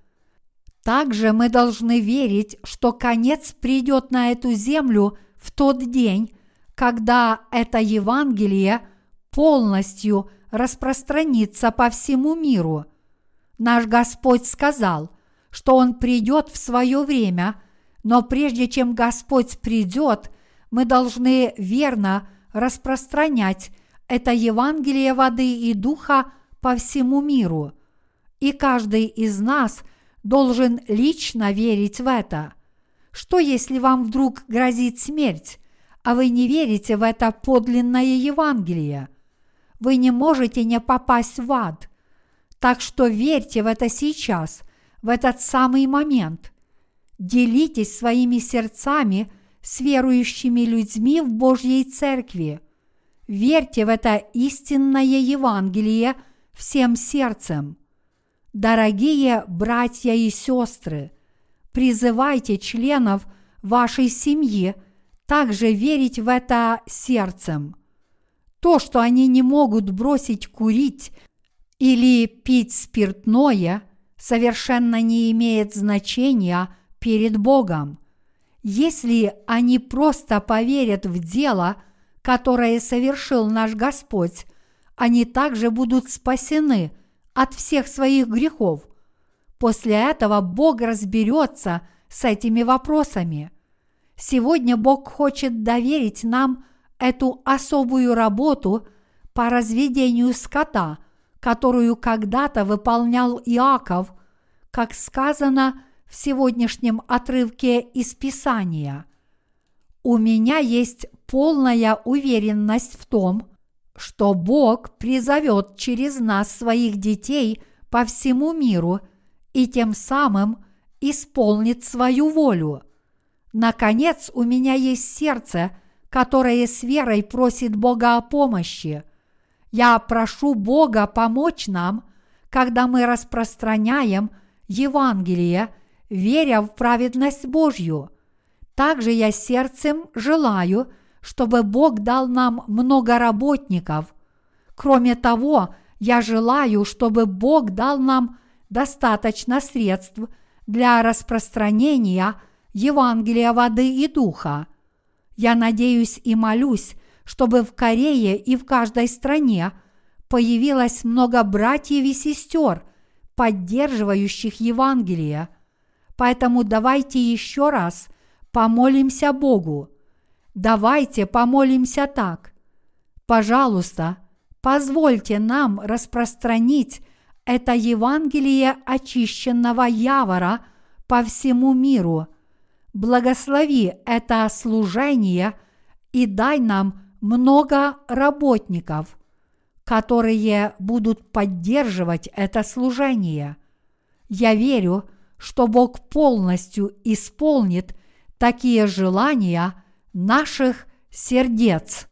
Также мы должны верить, что конец придет на эту землю – в тот день, когда это Евангелие полностью распространится по всему миру. Наш Господь сказал, что Он придет в свое время, но прежде чем Господь придет, мы должны верно распространять это Евангелие воды и духа по всему миру. И каждый из нас должен лично верить в это. Что если вам вдруг грозит смерть, а вы не верите в это подлинное Евангелие? Вы не можете не попасть в ад. Так что верьте в это сейчас, в этот самый момент. Делитесь своими сердцами с верующими людьми в Божьей Церкви. Верьте в это истинное Евангелие всем сердцем. Дорогие братья и сестры, призывайте членов вашей семьи также верить в это сердцем. То, что они не могут бросить курить или пить спиртное, совершенно не имеет значения перед Богом. Если они просто поверят в дело, которое совершил наш Господь, они также будут спасены от всех своих грехов – После этого Бог разберется с этими вопросами. Сегодня Бог хочет доверить нам эту особую работу по разведению скота, которую когда-то выполнял Иаков, как сказано в сегодняшнем отрывке из Писания. У меня есть полная уверенность в том, что Бог призовет через нас своих детей по всему миру и тем самым исполнит свою волю. Наконец, у меня есть сердце, которое с верой просит Бога о помощи. Я прошу Бога помочь нам, когда мы распространяем Евангелие, веря в праведность Божью. Также я сердцем желаю, чтобы Бог дал нам много работников. Кроме того, я желаю, чтобы Бог дал нам достаточно средств для распространения – Евангелия воды и духа. Я надеюсь и молюсь, чтобы в Корее и в каждой стране появилось много братьев и сестер, поддерживающих Евангелие. Поэтому давайте еще раз помолимся Богу. Давайте помолимся так. Пожалуйста, позвольте нам распространить это Евангелие очищенного Явора по всему миру – благослови это служение и дай нам много работников, которые будут поддерживать это служение. Я верю, что Бог полностью исполнит такие желания наших сердец.